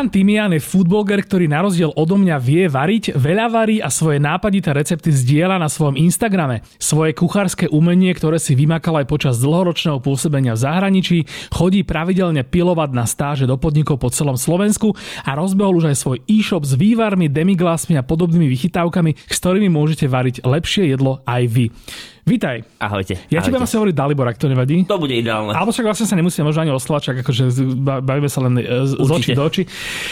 Pán Timian je foodbloger, ktorý na rozdiel odo mňa vie variť, veľa varí a svoje nápadité recepty zdieľa na svojom Instagrame. Svoje kuchárske umenie, ktoré si vymakal aj počas dlhoročného pôsobenia v zahraničí, chodí pravidelne pilovať na stáže do podnikov po celom Slovensku a rozbehol už aj svoj e-shop s vývarmi, demiglasmi a podobnými vychytávkami, s ktorými môžete variť lepšie jedlo aj vy. Vítaj. Ahojte. Ja ti budem asi hovoriť Dalibor, ak to nevadí. To bude ideálne. Alebo však vlastne sa nemusíme možno ani oslovať, čak akože bavíme sa len e, z očí do očí.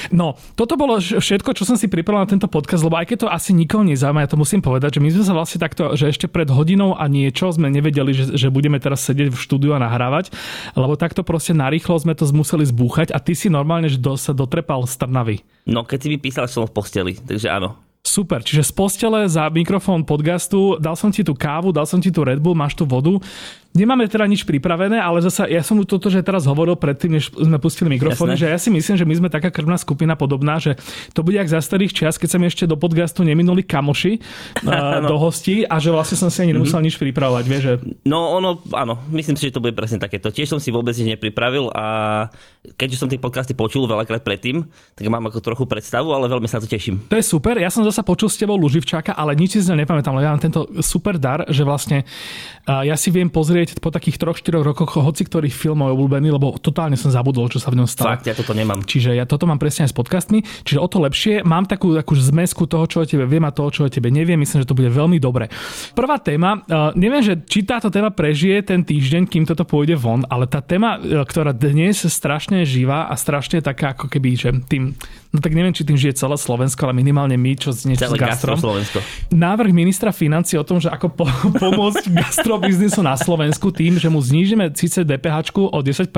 No, toto bolo všetko, čo som si pripravil na tento podcast, lebo aj keď to asi nikoho nezaujíma, ja to musím povedať, že my sme sa vlastne takto, že ešte pred hodinou a niečo sme nevedeli, že, že budeme teraz sedieť v štúdiu a nahrávať, lebo takto proste narýchlo sme to museli zbúchať a ty si normálne že do, sa dotrepal z Trnavy. No, keď si mi písal, som v posteli, takže áno. Super, čiže z postele za mikrofón podcastu, dal som ti tú kávu, dal som ti tú Red Bull, máš tú vodu. Nemáme teda nič pripravené, ale zase ja som toto, že teraz hovoril predtým, než sme pustili mikrofóny, že ja si myslím, že my sme taká krvná skupina podobná, že to bude jak za starých čas, keď sa mi ešte do podcastu neminuli kamoši no. do hostí a že vlastne som si ani nemusel mm-hmm. nič pripravovať, vieš, že... No ono, áno, myslím si, že to bude presne takéto. Tiež som si vôbec nič nepripravil a keďže som tie podcasty počul veľakrát predtým, tak mám ako trochu predstavu, ale veľmi sa na to teším. To je super, ja som zase počul s tebou Luživčáka, ale nič si z nepamätám, lebo ja mám tento super dar, že vlastne ja si viem pozrieť pozrieť po takých 3-4 rokoch hoci ktorých filmov obľúbený, lebo totálne som zabudol, čo sa v ňom stalo. Fakt, ja toto nemám. Čiže ja toto mám presne aj s podcastmi, čiže o to lepšie. Mám takú, takú zmesku toho, čo o tebe viem a toho, čo o tebe neviem. Myslím, že to bude veľmi dobre. Prvá téma, uh, neviem, že či táto téma prežije ten týždeň, kým toto pôjde von, ale tá téma, uh, ktorá dnes strašne živá a strašne taká ako keby, že tým No tak neviem, či tým žije celé Slovensko, ale minimálne my, čo niečo celé s gastrom. Slovensko. Návrh ministra financí o tom, že ako po, pomôcť gastrobiznisu na Slovensku tým, že mu znížime síce DPH o 10%,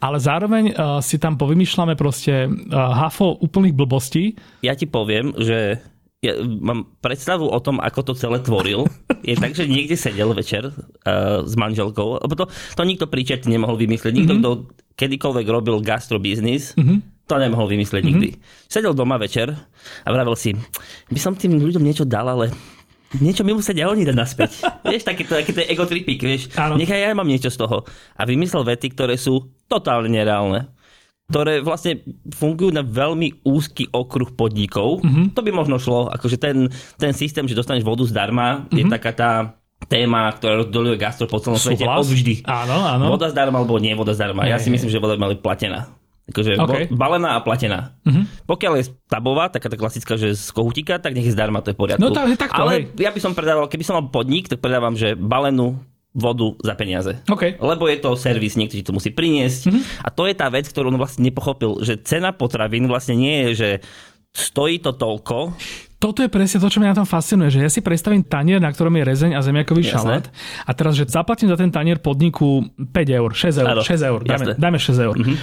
ale zároveň uh, si tam povymýšľame proste uh, hafo úplných blbostí. Ja ti poviem, že ja mám predstavu o tom, ako to celé tvoril. Je tak, že niekde sedel večer uh, s manželkou, lebo to, to nikto príčet nemohol vymyslieť. Nikto, mm-hmm. kto kedykoľvek robil gastrobiznis, mm-hmm to nemohol vymyslieť mm-hmm. nikdy. Sedel doma večer a vravel si, by som tým ľuďom niečo dal, ale niečo mi musia oni dať naspäť. vieš, taký to, taký to ego tripik, vieš. Áno. Nechaj ja mám niečo z toho. A vymyslel vety, ktoré sú totálne nereálne ktoré vlastne fungujú na veľmi úzky okruh podnikov. Mm-hmm. To by možno šlo, akože ten, ten systém, že dostaneš vodu zdarma, mm-hmm. je mhm. taká tá téma, ktorá rozdoluje gastro po celom svete odvždy. Áno, áno. Voda zdarma alebo nie voda zdarma. Ja si myslím, že voda mali platená. Akože okay. balená a platená. Uh-huh. Pokiaľ je tabová, taká tá klasická, že z kohutíka, tak nech je zdarma, to je poriadku. No je takto, Ale hej. ja by som predával, keby som mal podnik, tak predávam, že balenú vodu za peniaze. Okay. Lebo je to servis, niekto ti to musí priniesť. Uh-huh. A to je tá vec, ktorú on vlastne nepochopil, že cena potravín vlastne nie je, že stojí to toľko. Toto je presne to, čo mňa na tom fascinuje, že ja si predstavím tanier, na ktorom je rezeň a zemiakový Jasné. šalát a teraz, že zaplatím za ten tanier podniku 5 eur, 6 eur, 6 eur, dajme, dajme 6 eur. Uh-huh.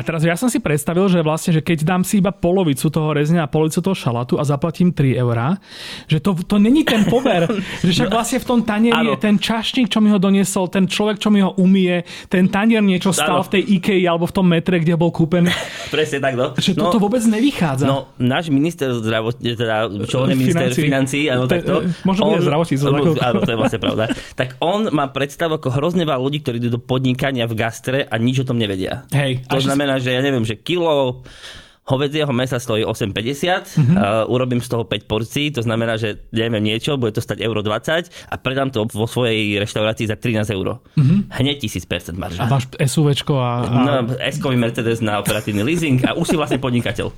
A teraz ja som si predstavil, že vlastne, že keď dám si iba polovicu toho rezňa a polovicu toho šalatu a zaplatím 3 eurá, že to, to není ten pover. že však no, vlastne v tom tanieri je ten čašník, čo mi ho doniesol, ten človek, čo mi ho umie, ten tanier niečo stal ano. v tej IKEA alebo v tom metre, kde bol kúpený. Presne tak, no. Že no, toto vôbec nevychádza. No, náš minister zdravotníctva, teda, čo on je minister financí, áno, takto. Možno bude zdravotníctvo. Áno, to je vlastne pravda. Tak on má predstavu ako hrozne veľa ľudí, ktorí idú do podnikania v gastre a nič o tom nevedia. Hej, to znamená, znamená, že ja neviem, že kilo hovedzieho mesa stojí 8,50, mm-hmm. uh, urobím z toho 5 porcií, to znamená, že neviem niečo, bude to stať euro 20 a predám to vo svojej reštaurácii za 13 euro. Mm-hmm. Hneď 1000% marža. A máš SUVčko a... a... No, S-kový Mercedes na operatívny leasing a už si vlastne podnikateľ.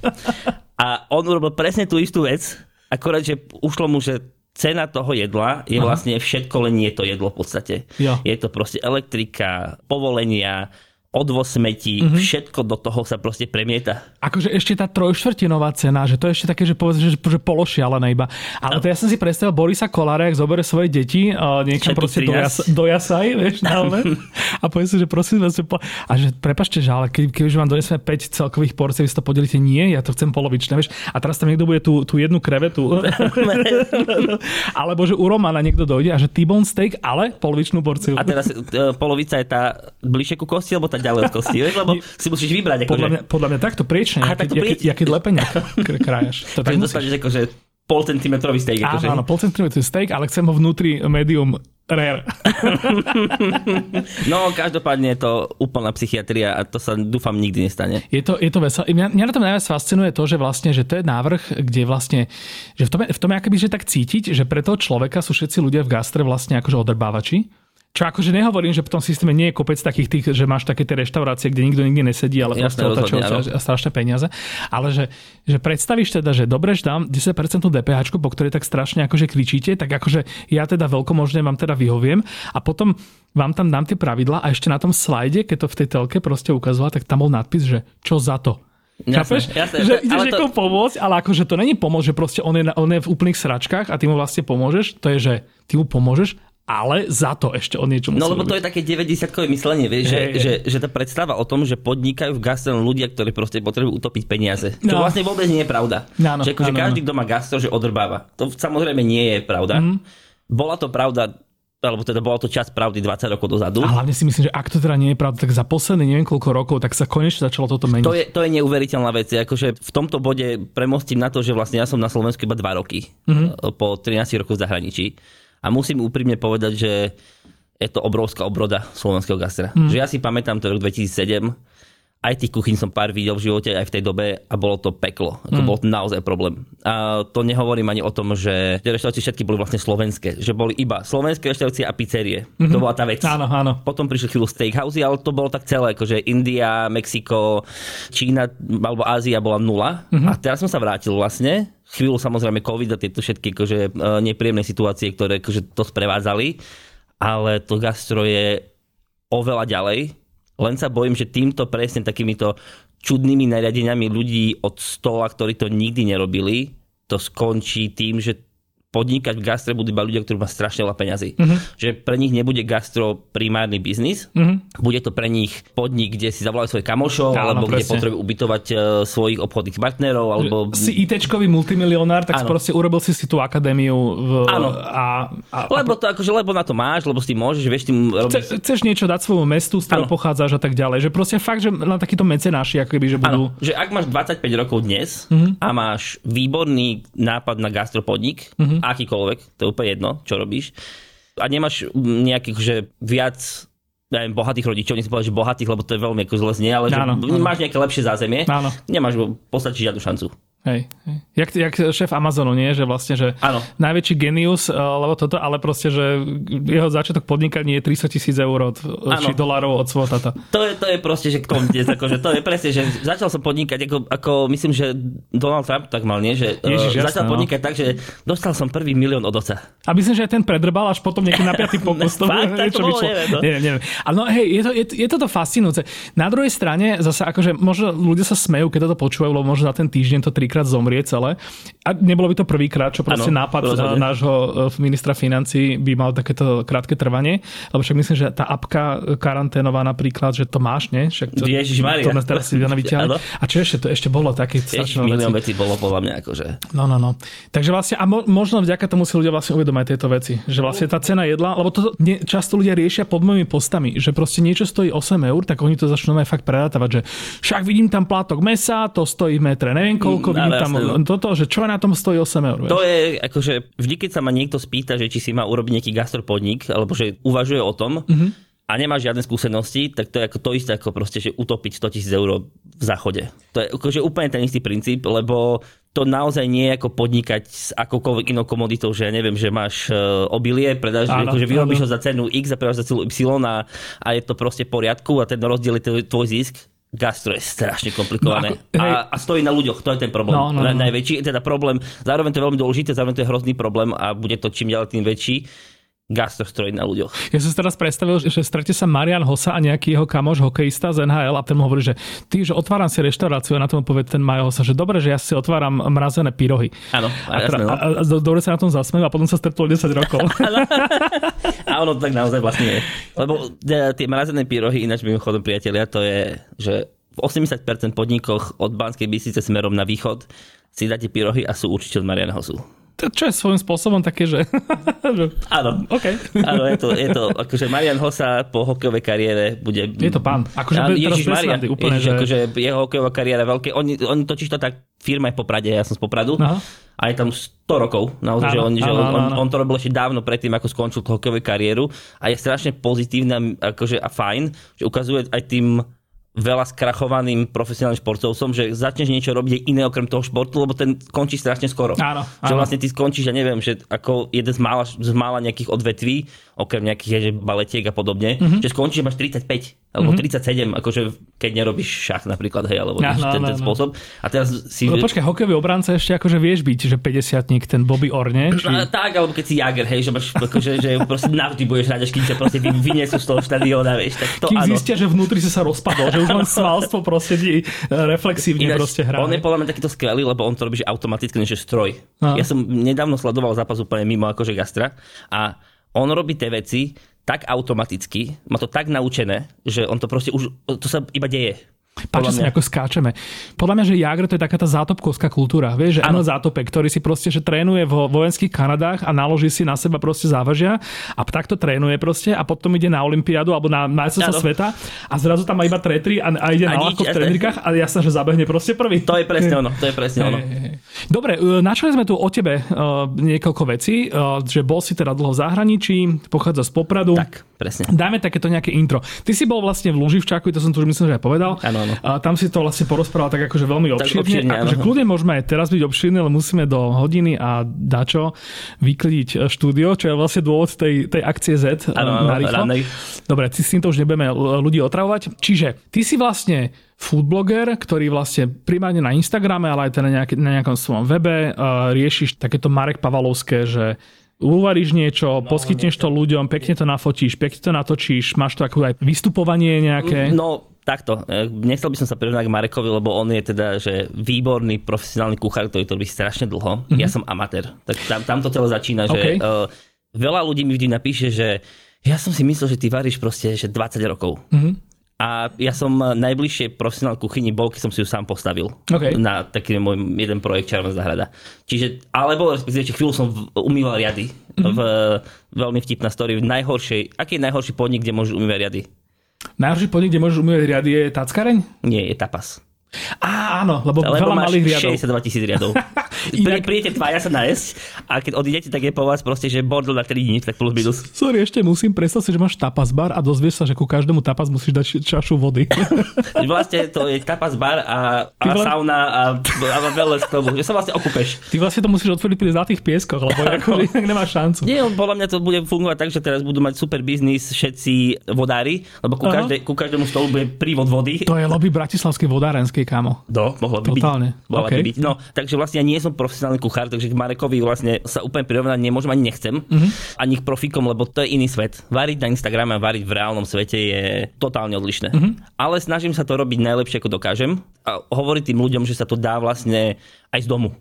A on urobil presne tú istú vec, akorát, že ušlo mu, že cena toho jedla je Aha. vlastne všetko, len nie to jedlo v podstate. Jo. Je to proste elektrika, povolenia, odvoz smetí, mm-hmm. všetko do toho sa proste premieta. Akože ešte tá trojštvrtinová cena, že to je ešte také, že povedz, že, že pološialené iba. Ale to ja som si predstavil Borisa Kolára, jak zoberie svoje deti uh, niekam proste do, jas, do jasaj, vieš, na a povie si, že prosím vás, a že prepašte, že ale keď, keď už vám doneseme 5 celkových porcií, vy si to podelíte, nie, ja to chcem polovičné, vieš. A teraz tam niekto bude tú, tú jednu krevetu. Alebo že u Romana niekto dojde a že T-bone steak, ale polovičnú porciu. A teraz uh, polovica je tá bližšie ku kosti, alebo tá ďalej od kosti, vieš? lebo si musíš vybrať. Podľa, mňa, podľa mňa takto priečne, Aha, takto priečne. Ja, keď lepenia krájaš. To tak musíš. akože pol centimetrový steak. Áno, akože. áno, pol centimetrový steak, ale chcem ho vnútri medium rare. no, každopádne je to úplná psychiatria a to sa dúfam nikdy nestane. Je to, je to veselé. Mňa, mňa na tom najviac fascinuje to, že vlastne, že to je návrh, kde vlastne, že v tom, v tom je akoby, že tak cítiť, že pre toho človeka sú všetci ľudia v gastre vlastne akože odrbávači čo akože nehovorím, že v tom systéme nie je kopec takých tých, že máš také tie reštaurácie, kde nikto nikdy nesedí, ale Jasne, proste otačujú strašné peniaze. Ale že, že predstavíš teda, že dobre, že dám 10% DPH, po ktorej tak strašne akože kričíte, tak akože ja teda veľkomožne vám teda vyhoviem a potom vám tam dám tie pravidla a ešte na tom slajde, keď to v tej telke proste ukazoval, tak tam bol nadpis, že čo za to. Jasne, Jasne, že ideš to... pomôcť, ale akože to není pomoc, že proste on je, on je v úplných sračkách a ty mu vlastne pomôžeš. To je, že ty mu pomôžeš ale za to ešte o niečo No lebo to je také 90-kové myslenie, vieš, hey, že, hey. Že, že tá predstava o tom, že podnikajú v gastro ľudia, ktorí proste potrebujú utopiť peniaze. No. To vlastne vôbec nie je pravda. No, no, že akože no, každý, no. kto má gastro, že odrbáva. To samozrejme nie je pravda. Mm. Bola to pravda alebo teda bola to čas pravdy 20 rokov dozadu. A hlavne si myslím, že ak to teda nie je pravda, tak za posledné neviem koľko rokov, tak sa konečne začalo toto meniť. To je, to je neuveriteľná vec. Akože v tomto bode premostím na to, že vlastne ja som na Slovensku iba 2 roky mm-hmm. po 13 rokoch v zahraničí. A musím úprimne povedať, že je to obrovská obroda slovenského gastra. Mm. Že ja si pamätám to rok 2007, aj tých kuchyň som pár videl v živote aj v tej dobe a bolo to peklo. Mm. bol to naozaj problém. A to nehovorím ani o tom, že tie reštaurácie všetky boli vlastne slovenské. Že boli iba slovenské reštaurácie a pizzerie. Mm-hmm. To bola tá vec. Áno, áno. Potom prišli chvíľu steakhouse, ale to bolo tak celé, akože India, Mexiko, Čína alebo Ázia bola nula. Mm-hmm. A teraz som sa vrátil vlastne chvíľu samozrejme COVID a tieto všetky akože, e, nepríjemné situácie, ktoré akože, to sprevádzali, ale to gastro je oveľa ďalej. Len sa bojím, že týmto presne takýmito čudnými nariadeniami ľudí od stola, ktorí to nikdy nerobili, to skončí tým, že podnikať v gastre budú iba ľudia, ktorí má strašne veľa peňazí. Uh-huh. Že pre nich nebude gastro primárny biznis, uh-huh. bude to pre nich podnik, kde si zavolajú svoje kamošov, Áno, alebo presne. kde potrebujú ubytovať uh, svojich obchodných partnerov. Alebo... Si IT-čkový multimilionár, tak Áno. proste urobil si si tú akadémiu. V, Áno. A, a, lebo, to, akože, lebo na to máš, lebo s tým môžeš, vieš, tým robiť... Chce, chceš niečo dať svojmu mestu, z ktorého pochádzaš a tak ďalej. Že proste fakt, že na takýto mecenáši, ako keby, že budú... Áno. Že ak máš 25 rokov dnes uh-huh. a máš výborný nápad na gastropodnik, uh-huh. Akýkoľvek, to je úplne jedno, čo robíš. A nemáš nejakých, že viac neviem, bohatých rodičov, nechcem povedať, že bohatých, lebo to je veľmi ako zle znie, ale že áno, máš nejaké lepšie zázemie, áno. nemáš v podstate žiadnu šancu. Hej, hej. Jak, jak šéf Amazonu, nie? Že vlastne, že ano. najväčší genius, eh, lebo toto, ale proste, že jeho začiatok podnikania je 300 tisíc eur od, ano. či dolárov od svojho. To je, to je proste, že k tomu dnes, akože to je presne, že začal som podnikať, ako, ako myslím, že Donald Trump tak mal, nie? Že Ježiš, uh, začal jasné, no. podnikať no. tak, že dostal som prvý milión od oca. A myslím, že ten predrbal až potom nejaký na piatý pokus. to, Fakt, to bolo, neviem, no. neviem, neviem. Ale no hej, je, to, je, je toto fascinujúce. Na druhej strane, zase akože možno ľudia sa smejú, keď toto počúvajú, lebo možno za ten týždeň to trikrát zomrie celé a nebolo by to prvýkrát, čo proste ano, nápad rozhodne. nášho e, ministra financí by mal takéto krátke trvanie, lebo však myslím, že tá apka karanténová napríklad, že to máš, nie? Však to, Ježišmaria. To teraz si A čo ešte? To ešte bolo také strašné vecí bolo podľa mňa akože. No, no, no. Takže vlastne, a mo, možno vďaka tomu si ľudia vlastne uvedomajú tieto veci. Že vlastne tá cena jedla, lebo to často ľudia riešia pod mojimi postami, že proste niečo stojí 8 eur, tak oni to začnú aj fakt predátavať, že však vidím tam plátok mesa, to stojí v metre, neviem koľko, vidím tam no. toto, že čo na tom stojí 8 eur. To je, akože vždy, keď sa ma niekto spýta, že či si má urobiť nejaký gastropodnik, alebo že uvažuje o tom, mm-hmm. a nemá žiadne skúsenosti, tak to je ako to isté, ako proste, že utopiť 100 tisíc eur v záchode. To je akože úplne ten istý princíp, lebo to naozaj nie je ako podnikať s akoukoľvek inou komoditou, že ja neviem, že máš uh, obilie, predáš, áno, akože vyrobíš ho za cenu X a predáš za cenu Y a, a je to proste v poriadku a ten rozdiel je tvoj zisk gastro je strašne komplikované. No, ako, a, a stojí na ľuďoch, to je ten problém. No, no, no. Najväčší, teda problém, zároveň to je veľmi dôležité, zároveň to je hrozný problém a bude to čím ďalej tým väčší. Gastrostroj na ľuďoch. Ja som si teraz predstavil, že strete sa Marian Hosa a nejaký jeho kamoš, hokejista z NHL a ten mu hovorí, že ty, že otváram si reštauráciu a na tom povie ten Majo Hosa, že dobre, že ja si otváram mrazené pyrohy. Áno, a, a, no. a, a, dobre sa na tom zasmejú a potom sa stretlo 10 rokov. a ono tak naozaj vlastne je. Lebo e, tie mrazené pyrohy, ináč mimochodom priatelia, to je, že v 80% podnikoch od Banskej Bystrice smerom na východ si dáte pyrohy a sú určite od Mariana Hosu čo je svojím spôsobom také, že... Áno. Okay. Áno, je to, je to akože Marian Hosa po hokejovej kariére bude... Je to pán. Akože ja, Ježiš Marian, úplne, Ježiš, že... akože jeho hokejová kariéra veľké. Oni, oni totiž to tak firma je v Poprade, ja som z Popradu. Aha. A je tam 100 rokov, naozaj, áno, že, on, áno, že on, áno, áno. on, to robil ešte dávno predtým, ako skončil hokejovú kariéru a je strašne pozitívne akože, a fajn, že ukazuje aj tým veľa skrachovaným profesionálnym športovcom, že začneš niečo robiť iné okrem toho športu, lebo ten končí strašne skoro. Áno, áno. Že vlastne ty skončíš, ja neviem, že ako jeden z mála, z mála nejakých odvetví, okrem nejakých baletiek a podobne, mm-hmm. že skončíš máš 35 alebo mm-hmm. 37, akože keď nerobíš šach napríklad, hej, alebo ja, no, ten, ten no, spôsob. A teraz si... No počkaj, hokejový obranca ešte akože vieš byť, že 50 ten Bobby Orne. Či... A, tak, alebo keď si Jager, hej, že, máš, akože, že proste navždy budeš hrať, až kým ťa proste vyniesú z toho štadióna, vieš. Tak to, kým áno. zistia, že vnútri si sa rozpadol, že už len svalstvo proste e, reflexívne Ináč, proste hrá. On je podľa mňa takýto skvelý, lebo on to robí že automaticky, je stroj. No. Ja som nedávno sledoval zápas úplne mimo akože gastra a on robí tie veci, tak automaticky, má to tak naučené, že on to proste už, to sa iba deje. Páči sa, ako skáčeme. Podľa mňa, že Jagr to je taká tá zátopkovská kultúra. Vieš, že ano. zátopek, ktorý si proste, že trénuje vo vojenských Kanadách a naloží si na seba proste závažia a takto trénuje proste a potom ide na Olympiádu alebo na majstrovstvo sveta a zrazu tam má iba tretri a, a ide a na ľahko v trénirkách a jasné, že zabehne proste prvý. To je presne ono, to je presne ono. Dobre, e, načali sme tu o tebe uh, niekoľko vecí, uh, že bol si teda dlho v zahraničí, pochádza z Popradu. Tak, presne. Dajme takéto nejaké intro. Ty si bol vlastne v Luživčáku, to som tu už myslím, že aj povedal. Ano, ano. A tam si to vlastne porozprával tak akože veľmi obšírne. obšírne akože kľudne môžeme aj teraz byť obšírne, ale musíme do hodiny a dačo vyklidiť e, štúdio, čo je vlastne dôvod tej, tej akcie Z e, na rýchlo. Dobre, s týmto už nebudeme ľudí otravovať. Čiže ty si vlastne foodbloger, ktorý vlastne primárne na Instagrame, ale aj teda nejaké, na nejakom svojom webe uh, riešiš takéto Marek Pavalovské, že uvaríš niečo, no, poskytneš niečo. to ľuďom, pekne to nafotíš, pekne to natočíš, máš to ako aj vystupovanie nejaké? No, takto, e, nechcel by som sa prirovnať k Marekovi, lebo on je teda že výborný profesionálny kuchár, ktorý to robí strašne dlho. Mm-hmm. Ja som amatér. Tak tam, tam to celé začína, okay. že uh, veľa ľudí mi vždy napíše, že ja som si myslel, že ty varíš proste že 20 rokov. Mm-hmm. A ja som najbližšie profesionál kuchyni bol, keď som si ju sám postavil. Okay. Na taký môj jeden projekt Červená záhrada. Čiže, alebo respektíve, chvíľu som umýval riady. Mm-hmm. V, veľmi vtipná story. V najhoršej, aký je najhorší podnik, kde môžeš umývať riady? Najhorší podnik, kde môžeš umývať riady je tackareň? Nie, je tapas. Á, áno, lebo, lebo veľa máš malých riadov. 62 tisíc riadov. Inak... Prídete tvaja sa nájsť a keď odídete, tak je po vás proste, že bordel na 3 dní, tak plus minus. Sorry, ešte musím predstaviť si, že máš tapas bar a dozvieš sa, že ku každému tapas musíš dať čašu vody. vlastne to je tapas bar a, a vla... sauna a, a veľa z tomu, že sa vlastne okupeš. Ty vlastne to musíš otvoriť pri zlatých pieskoch, lebo ako, inak nemáš šancu. Nie, podľa mňa to bude fungovať tak, že teraz budú mať super biznis všetci vodári, lebo ku, každé, ku každému stolu bude prívod vody. To je lobby bratislavskej vodárenskej, kámo. Do, mohlo by Totálne. byť. Okay. by byť. No, takže vlastne ja nie som profesionálny kuchár, takže k Marekovi vlastne sa úplne prirovnať nemôžem ani nechcem. Mm-hmm. Ani k profikom, lebo to je iný svet. Variť na Instagrame a variť v reálnom svete je totálne odlišné. Mm-hmm. Ale snažím sa to robiť najlepšie, ako dokážem. A hovoriť tým ľuďom, že sa to dá vlastne aj z domu.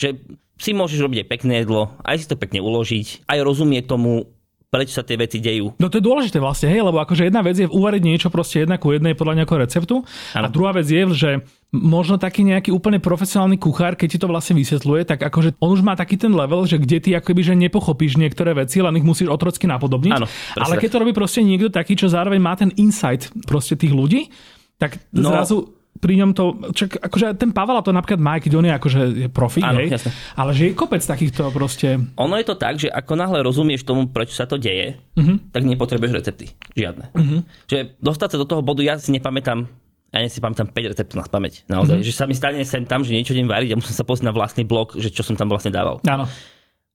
Že si môžeš robiť aj pekné jedlo, aj si to pekne uložiť, aj rozumieť tomu, prečo sa tie veci dejú. No to je dôležité vlastne, hej, lebo akože jedna vec je uvariť niečo proste jedna ku jednej podľa nejakého receptu ano. a druhá vec je, že možno taký nejaký úplne profesionálny kuchár, keď ti to vlastne vysvetľuje, tak akože on už má taký ten level, že kde ty akoby že nepochopíš niektoré veci, len ich musíš otrocky napodobniť. Áno, Ale keď to robí proste niekto taký, čo zároveň má ten insight proste tých ľudí, tak no, zrazu pri ňom to, čak, akože ten Pavel to napríklad má, keď on je akože je profík, Áno, hej, jasne. ale že je kopec takýchto proste... Ono je to tak, že ako náhle rozumieš tomu, prečo sa to deje, uh-huh. tak nepotrebuješ recepty. Žiadne. Uh-huh. Že dostať sa do toho bodu, ja si nepamätám ja si pamätám 5 receptov na pamäť. Naozaj, mm-hmm. že sa mi stane sem tam, že niečo idem variť a musím sa pozrieť na vlastný blog, že čo som tam vlastne dával. Áno.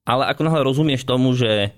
Ale ako náhle rozumieš tomu, že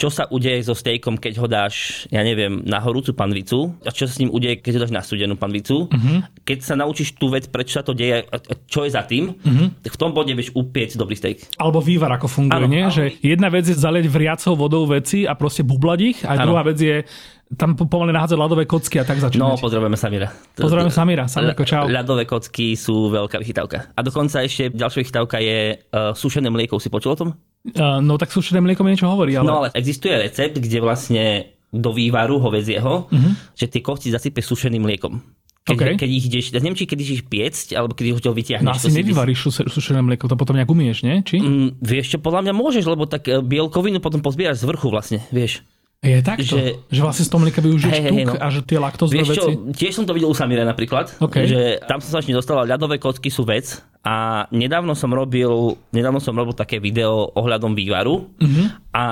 čo sa udeje so stejkom, keď ho dáš, ja neviem, na horúcu panvicu a čo sa s ním udeje, keď ho dáš na studenú panvicu. Uh-huh. Keď sa naučíš tú vec, prečo sa to deje a čo je za tým, uh-huh. tak v tom bode vieš upieť dobrý steak. Alebo vývar ako funguje, ano, nie? Ano. Že jedna vec je zalieť vriacou vodou veci a proste bublať ich a ano. druhá vec je tam pomaly nahádzať ľadové kocky a tak začínať. No, pozdravujeme Samira. Pozdravujeme Samira. Samirko, čau. Ľadové kocky sú veľká vychytávka. A dokonca ešte ďalšia vychytávka je uh, sušené mlieko. Si počul o tom? No tak sušené mlieko mi niečo hovorí. Ale... No ale existuje recept, kde vlastne do vývaru hovedzieho, uh-huh. že tie kosti zasype sušeným mliekom. Keď, okay. keď ich ideš, neviem, či keď ich piecť, alebo keď ich ho vytiahneš. No asi nevyvaríš si... sušené mlieko, to potom nejak umieš, nie? Či? Mm, vieš čo, podľa mňa môžeš, lebo tak e, bielkovinu potom pozbieraš z vrchu vlastne, vieš. Je takto? Že, že vlastne z toho mlieka využiješ hey, hey, no. a že tie laktózne veci... Čo, tiež som to videl u Samire napríklad, okay. že tam som sa ešte dostal, ľadové kocky sú vec a nedávno som robil, nedávno som robil také video ohľadom vývaru uh-huh. a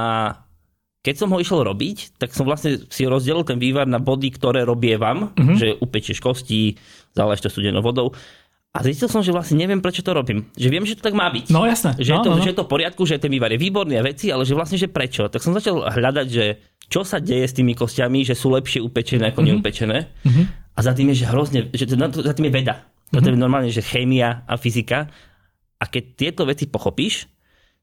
keď som ho išiel robiť, tak som vlastne si rozdelil ten vývar na body, ktoré robievam, uh-huh. že upečieš kosti, zaláš to studenou vodou a zistil som, že vlastne neviem, prečo to robím. Že viem, že to tak má byť. No jasné. Že, no, je, to, no, no. že je to v poriadku, že ten vývar je výborný a veci, ale že vlastne, že prečo. Tak som začal hľadať, že čo sa deje s tými kostiami, že sú lepšie upečené ako mm-hmm. neupečené. Mm-hmm. A za tým je, že hrozne, že to, za tým je veda. Mm-hmm. To je normálne, že chémia a fyzika. A keď tieto veci pochopíš,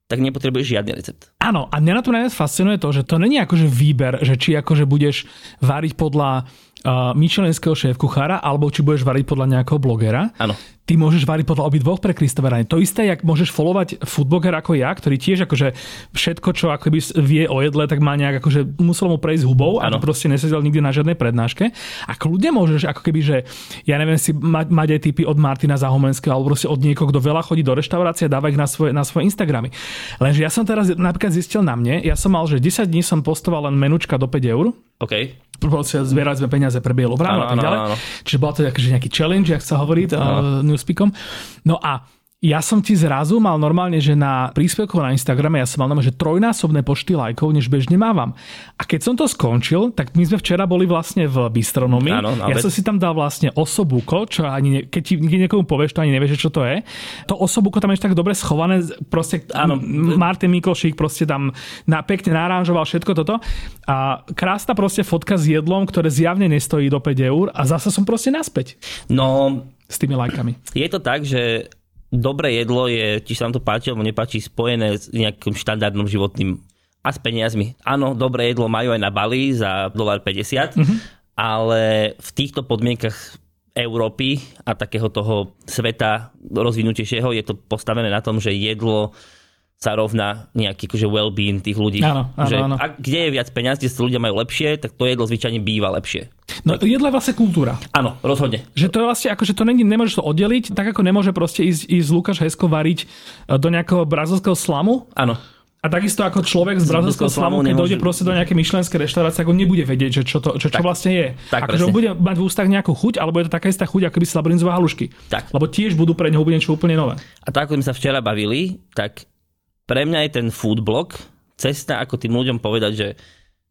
tak nepotrebuješ žiadny recept. Áno, a mňa na to najviac fascinuje to, že to není akože výber, že či akože budeš váriť podľa uh, Michelinského šéf kuchára, alebo či budeš variť podľa nejakého blogera. Áno ty môžeš variť podľa obidvoch pre Kristova To isté, jak môžeš followovať foodbloger ako ja, ktorý tiež akože všetko, čo akoby vie o jedle, tak má nejak akože muselo mu prejsť hubou ano. a proste nesedel nikdy na žiadnej prednáške. A kľudne môžeš ako keby, že ja neviem si mať, mať aj typy od Martina Zahomenského alebo proste od niekoho, kto veľa chodí do reštaurácie a dáva ich na svoje, na svoje Instagramy. Lenže ja som teraz napríklad zistil na mne, ja som mal, že 10 dní som postoval len menučka do 5 eur. OK zbierali sme peniaze pre bielu vranu a tak ďalej. Čiže bola to akože nejaký challenge, jak sa hovorí newspeakom. No a ja som ti zrazu mal normálne, že na príspevkoch na Instagrame ja som mal normálne, že trojnásobné počty lajkov, než bežne mávam. A keď som to skončil, tak my sme včera boli vlastne v bistronomii. Áno, ja som si tam dal vlastne osobuko, čo ani ne, keď ti niekomu povieš, to ani nevieš, čo to je. To osobuko tam je tak dobre schované, proste áno, Martin Miklošík proste tam na, pekne naranžoval všetko toto. A krásna proste fotka s jedlom, ktoré zjavne nestojí do 5 eur a zase som proste naspäť. No, s tými lajkami. Je to tak, že dobré jedlo je, či sa vám to páči alebo nepáči, spojené s nejakým štandardným životným a s peniazmi. Áno, dobré jedlo majú aj na Bali za $1,50, mm-hmm. ale v týchto podmienkach Európy a takého toho sveta rozvinutejšieho je to postavené na tom, že jedlo sa rovná nejaký akože well-being tých ľudí. Áno, áno, že áno. A kde je viac peniazí, kde sa ľudia majú lepšie, tak to jedlo zvyčajne býva lepšie. No jedlo je vlastne kultúra. Áno, rozhodne. Že to je vlastne, akože to není, nemôžeš to oddeliť, tak ako nemôže proste ísť, ísť Lukáš Hesko variť e, do nejakého brazilského slamu. Áno. A takisto ako človek z brazilského slamu, keď dojde proste do nejakej myšlenskej reštaurácie, ako nebude vedieť, že čo, to, čo, čo tak, vlastne je. Tak, akože on bude mať v ústach nejakú chuť, alebo je to taká istá chuť, ako by slabrinzové halušky. Tak. Lebo tiež budú pre neho niečo úplne nové. A tak, ako sme sa včera bavili, tak pre mňa je ten food blog cesta, ako tým ľuďom povedať, že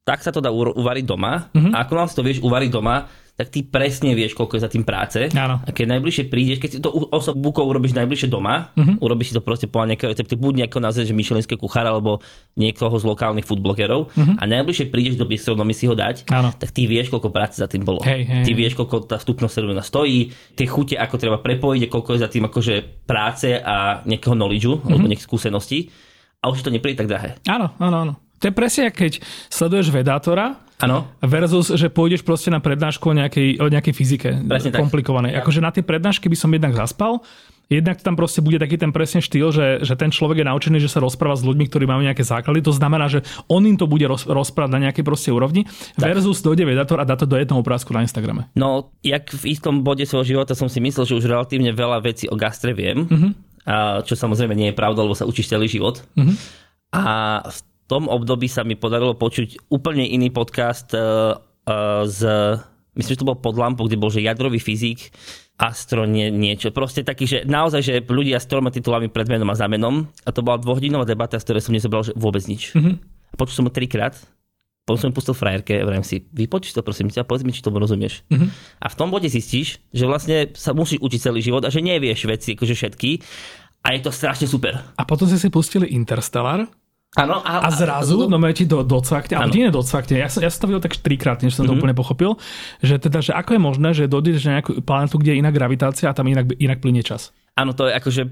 tak sa to dá uvariť doma mm-hmm. a ako nám si to vieš uvariť doma, tak ty presne vieš, koľko je za tým práce. Áno. A keď najbližšie prídeš, keď si to osobukou urobíš najbližšie doma, mm-hmm. urobíš si to proste po nejaké recepty, buď nejakého nazvať, že myšelinského kuchára, alebo niekoho z lokálnych foodblogerov mm-hmm. a najbližšie prídeš do bistronomy si ho dať, Áno. tak ty vieš, koľko práce za tým bolo. Hej, hej, ty vieš, koľko tá vstupnosť serverovna stojí, tie chute, ako treba prepojiť, koľko je za tým akože práce a nejakého knowledge mm-hmm. alebo nejakých skúseností a už to nepríde tak drahé. Áno, áno, áno. To je presne, keď sleduješ vedátora Áno. Versus, že pôjdeš proste na prednášku o nejakej, o nejakej fyzike Presne komplikovanej. Tak. Akože na tie prednášky by som jednak zaspal, jednak tam proste bude taký ten presne štýl, že, že ten človek je naučený, že sa rozpráva s ľuďmi, ktorí majú nejaké základy. To znamená, že on im to bude roz, rozprávať na nejakej proste úrovni. Tak. Versus dojde vedátor a dá to do jedného obrázku na Instagrame. No, jak v istom bode svojho života som si myslel, že už relatívne veľa vecí o gastre viem. Mm-hmm čo samozrejme nie je pravda, lebo sa učíš celý život. Mm-hmm. A v tom období sa mi podarilo počuť úplne iný podcast uh, uh, z, myslím, že to bol pod lampou, kde bol, že jadrový fyzik, astro nie, niečo. Proste taký, že naozaj, že ľudia s troma titulami pred menom a za menom. A to bola dvohodinová debata, z ktorej som nezobral že vôbec nič. Mm-hmm. Počul som ho trikrát. Potom som pustil frajerke a vrajím si, vypočíš to prosím ťa, povedz mi, či tomu rozumieš. Mm-hmm. A v tom bode zistíš, že vlastne sa musíš učiť celý život a že nevieš veci akože všetky. A je to strašne super. A potom ste si pustili Interstellar Áno, a, a zrazu, no ti do, docvakne, alebo nie docvakne, ja som, ja som to videl tak trikrát, než som to mm-hmm. úplne pochopil, že teda, že ako je možné, že dojdeš na nejakú planetu, kde je iná gravitácia a tam inak, inak plynie čas. Áno, to je akože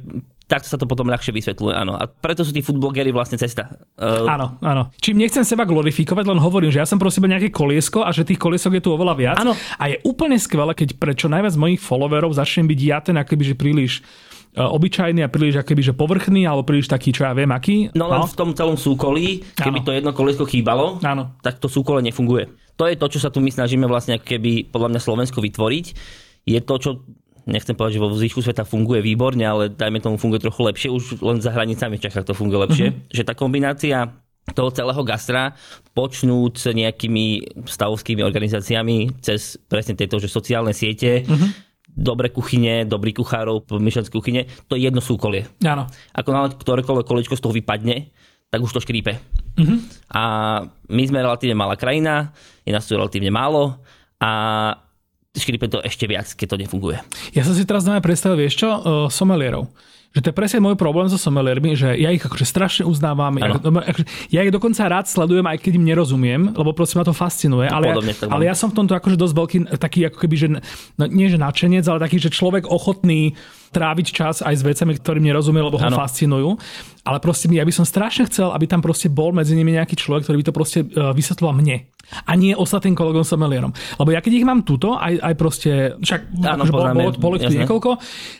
takto sa to potom ľahšie vysvetľuje, áno. A preto sú tí foodblogery vlastne cesta. Uh... Áno, áno. Čím nechcem seba glorifikovať, len hovorím, že ja som prosím nejaké koliesko a že tých koliesok je tu oveľa viac. Áno. A je úplne skvelé, keď prečo najviac mojich followerov začnem byť ja ten akoby, že príliš obyčajný a príliš akoby, že povrchný, alebo príliš taký, čo ja viem, aký. No len no. v tom celom súkolí, keby ano. to jedno koliesko chýbalo, ano. tak to súkole nefunguje. To je to, čo sa tu my snažíme vlastne keby podľa mňa Slovensko vytvoriť. Je to, čo nechcem povedať, že vo zvyšku sveta funguje výborne, ale dajme tomu funguje trochu lepšie, už len za hranicami v Čechách to funguje lepšie. Mm-hmm. Že tá kombinácia toho celého gastra, počnúť s nejakými stavovskými organizáciami cez presne tieto že sociálne siete, mm-hmm dobré kuchyne, dobrý kuchárov, myšlenské kuchyne, to je jedno súkolie. Áno. Ako náhle ktorékoľvek kolečko z toho vypadne, tak už to škrípe. Uh-huh. A my sme relatívne malá krajina, je nás tu relatívne málo a škrípe to ešte viac, keď to nefunguje. Ja som si teraz dáme predstavil, vieš čo, uh, somelierov že to je presne môj problém so someliermi, že ja ich akože strašne uznávam. Ja, akože, ja ich dokonca rád sledujem, aj keď im nerozumiem, lebo proste ma to fascinuje. ale, podobne, ja, ale ja som v tomto akože dosť veľký, taký ako keby, že no, nie že nadšenec, ale taký, že človek ochotný tráviť čas aj s vecami, ktorým nerozumie, lebo ho ano. fascinujú. Ale proste ja by som strašne chcel, aby tam proste bol medzi nimi nejaký človek, ktorý by to proste uh, vysvetloval mne a nie ostatným kolegom somelierom. Lebo ja keď ich mám tuto, aj, aj proste, však ano, akože bolo, bolo, bolo tu niekoľko,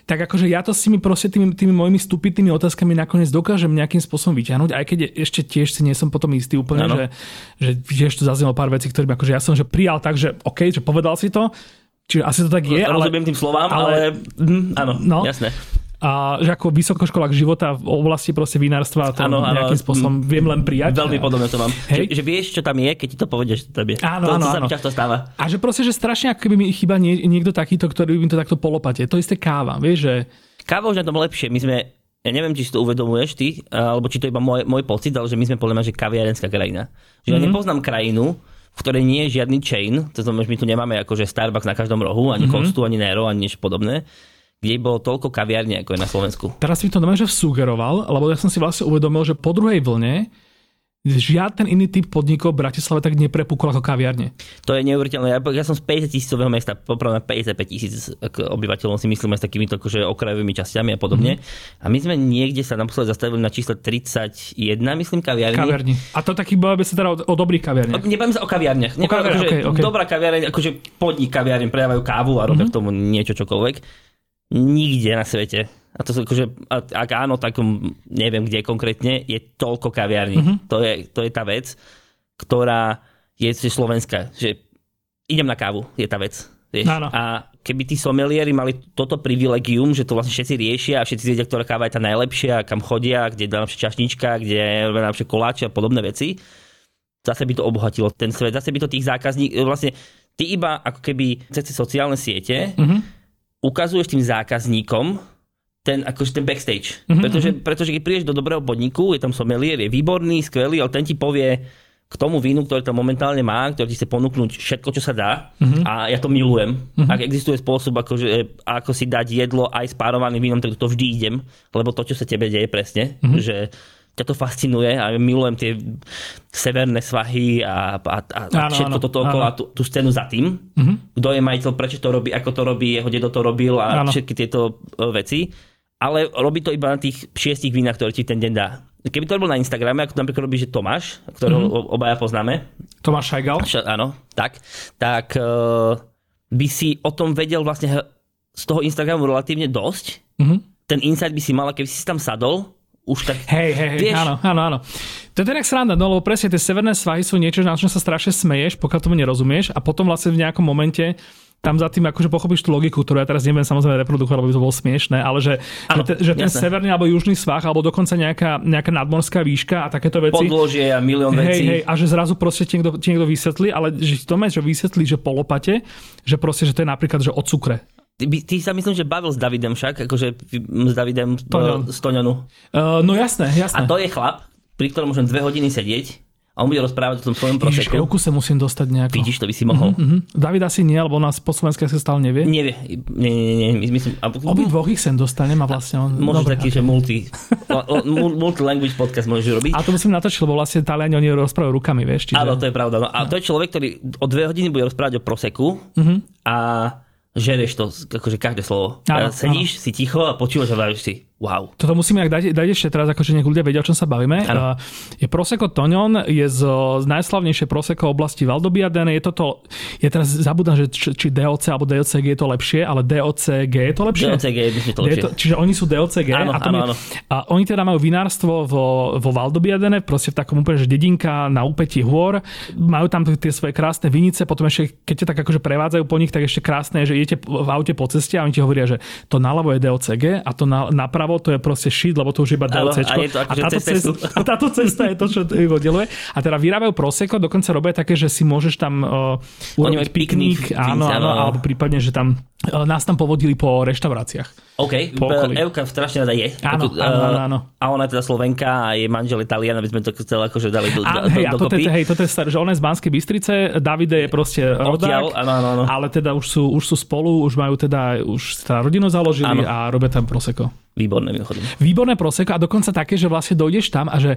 tak akože ja to s tými proste tými, tými mojimi stupitými otázkami nakoniec dokážem nejakým spôsobom vyťahnuť, aj keď ešte tiež si nie som potom istý úplne, ano. že, že tiež tu zaznelo pár vecí, ktorým akože ja som že prijal tak, že OK, že povedal si to, Čiže asi to tak je. Rozumiem ale, tým slovám, ale, ale mm, áno, no, jasné a že ako vysokoškolák života v oblasti proste vinárstva to ano, nejakým ano, spôsobom mm, viem len prijať. Veľmi podobne to mám. Hej. Že, že, vieš, čo tam je, keď ti to povedia, že to tam je. Áno, to, áno, to sa mi často stáva. A že proste, že strašne ako keby mi chýba nie, niekto takýto, ktorý by mi to takto polopate. To isté káva, vieš, že... Káva už na tom lepšie. My sme, ja neviem, či si to uvedomuješ ty, alebo či to je iba môj, môj pocit, ale že my sme podľa mňa, že kaviarenská krajina. Že mm-hmm. ja mhm. nepoznám krajinu, v ktorej nie je žiadny chain, to znamená, že my tu nemáme akože Starbucks na každom rohu, ani mm-hmm. Kostu, ani Nero, ani niečo podobné kde bolo toľko kaviarní, ako je na Slovensku. Teraz mi to že sugeroval, lebo ja som si vlastne uvedomil, že po druhej vlne žiaden iný typ podnikov v Bratislave tak neprepukol ako kaviarne. To je neuveriteľné. Ja, ja som z 50 tisícového mesta, poprvé 55 tisíc obyvateľov si myslíme s takýmito akože okrajovými časťami a podobne. Mm-hmm. A my sme niekde sa naposledy zastavili na čísle 31, myslím, kaviarní. Kaviarni. A to taký by sa teda o, o dobrých kaviarniach. Nebavím sa o kaviarniach. O kaviarniach okay, okay. Dobrá kaviareň, akože podnik kaviareň, predávajú kávu a robia mm-hmm. k tomu niečo čokoľvek nikde na svete. A to sú akože, ak áno, tak neviem kde konkrétne, je toľko kaviarní. Mm-hmm. To, je, to je tá vec, ktorá je slovenská. Že idem na kávu, je tá vec. Vieš? Áno. A keby tí somelieri mali toto privilegium, že to vlastne všetci riešia a všetci vedia, ktorá káva je tá najlepšia, kam chodia, kde je najlepšia čašnička, kde je najlepšie koláče a podobné veci, zase by to obohatilo ten svet, zase by to tých zákazníkov, vlastne ty iba ako keby cez sociálne siete mm-hmm ukazuješ tým zákazníkom ten, akože ten backstage. Mm-hmm. Pretože, pretože keď prídeš do dobrého podniku, je tam sommelier, je výborný, skvelý, ale ten ti povie k tomu vínu, ktoré tam momentálne má, ktorý ti chce ponúknuť všetko, čo sa dá. Mm-hmm. A ja to milujem. Mm-hmm. Ak existuje spôsob, akože, ako si dať jedlo aj s párovaným vínom, tak to vždy idem, lebo to, čo sa tebe deje presne, mm-hmm. že ťa to fascinuje a milujem tie severné svahy a, a, a, a všetko áno, toto okolo a tú, tú scénu za tým. Mm-hmm. Kto je majiteľ, prečo to robí, ako to robí, jeho dedo to robil a áno. všetky tieto e, veci. Ale robí to iba na tých šiestich vínach, ktoré ti ten deň dá. Keby to robil na Instagrame, ako napríklad robí, že Tomáš, ktorého mm-hmm. obaja poznáme. Tomáš Šajgal. Áno, tak. Tak uh, by si o tom vedel vlastne z toho Instagramu relatívne dosť. Mm-hmm. Ten insight by si mal, keby si tam sadol už tak... Hej, hej, hej, vieš... áno, áno, áno. To je tak sranda, no lebo presne tie severné svahy sú niečo, na čom sa strašne smeješ, pokiaľ tomu nerozumieš a potom vlastne v nejakom momente tam za tým akože pochopíš tú logiku, ktorú ja teraz neviem samozrejme reprodukovať, lebo by to bolo smiešné, ale že, ano, že, te, že ten jasné. severný alebo južný svah, alebo dokonca nejaká, nejaká nadmorská výška a takéto veci. Podložie a milión vecí. Hej, hej, a že zrazu proste ti niekto, ti niekto vysvetlí, ale že to že vysvetlí, že polopate, že proste, že to je napríklad, že od cukre. Ty, sa myslím, že bavil s Davidem však, akože s Davidem Toňon. z Toňonu. Uh, no jasné, jasné. A to je chlap, pri ktorom môžem dve hodiny sedieť a on bude rozprávať o tom svojom proseku. Ježiš, sa musím dostať nejako. Vidíš, to by si mohol. Uh-huh, uh-huh. David asi nie, lebo nás po Slovensku sa stále nevie. Nevie. Nie, nie, nie. nie. Myslím, a... Obi dvoch ich sem dostanem a vlastne on... Môže taký, okay. že multi, multi-language podcast môžeš robiť. A to musím natočiť, lebo vlastne Taliani oni rozprávajú rukami, vieš. Čiže... Áno, to je pravda. No. A to je človek, ktorý o dve hodiny bude rozprávať o proseku uh-huh. a žereš to, akože každé slovo. Áno, sedíš, áno. si ticho a počúvaš a si, Wow. Toto musíme dať, dať ešte teraz, akože nech ľudia vedia, o čom sa bavíme. Ano. Je Prosecco Toňon, je z, z najslavnejšie Prosecco oblasti Valdobiadene. Je toto, je teraz zabudám, že či, či DOC alebo DOCG je to lepšie, ale DOCG je to lepšie? DOCG je to lepšie. To, čiže oni sú DOCG. Áno, a, áno, áno. a oni teda majú vinárstvo vo, vo Valdobiadene, proste v takom úplne, že dedinka na úpetí hôr. Majú tam tie svoje krásne vinice, potom ešte, keď ťa tak akože prevádzajú po nich, tak ešte krásne, že idete v aute po ceste a oni ti hovoria, že to naľavo je DOCG a to na, napravo to je proste shit lebo to už iba DLC. A, je to a, táto cesta, a táto cesta je to, čo ich oddeluje. A teda vyrábajú proseko, dokonca robia také, že si môžeš tam uh, urobiť piknik, áno, áno, alebo prípadne, že tam nás tam povodili po reštauráciách. OK, po Evka strašne rada je. Áno, áno, áno, áno. A ona je teda Slovenka a je manžel Italian, aby sme to chceli akože dali do, a, do, hej, do, toto je, hej, toto je staré, že ona je z Banskej Bystrice, Davide je proste rodák, áno, áno, áno. ale teda už sú, už sú spolu, už majú teda, už teda rodinu založili áno. a robia tam proseko. Výborné mimochodom. Výborné proseko a dokonca také, že vlastne dojdeš tam a že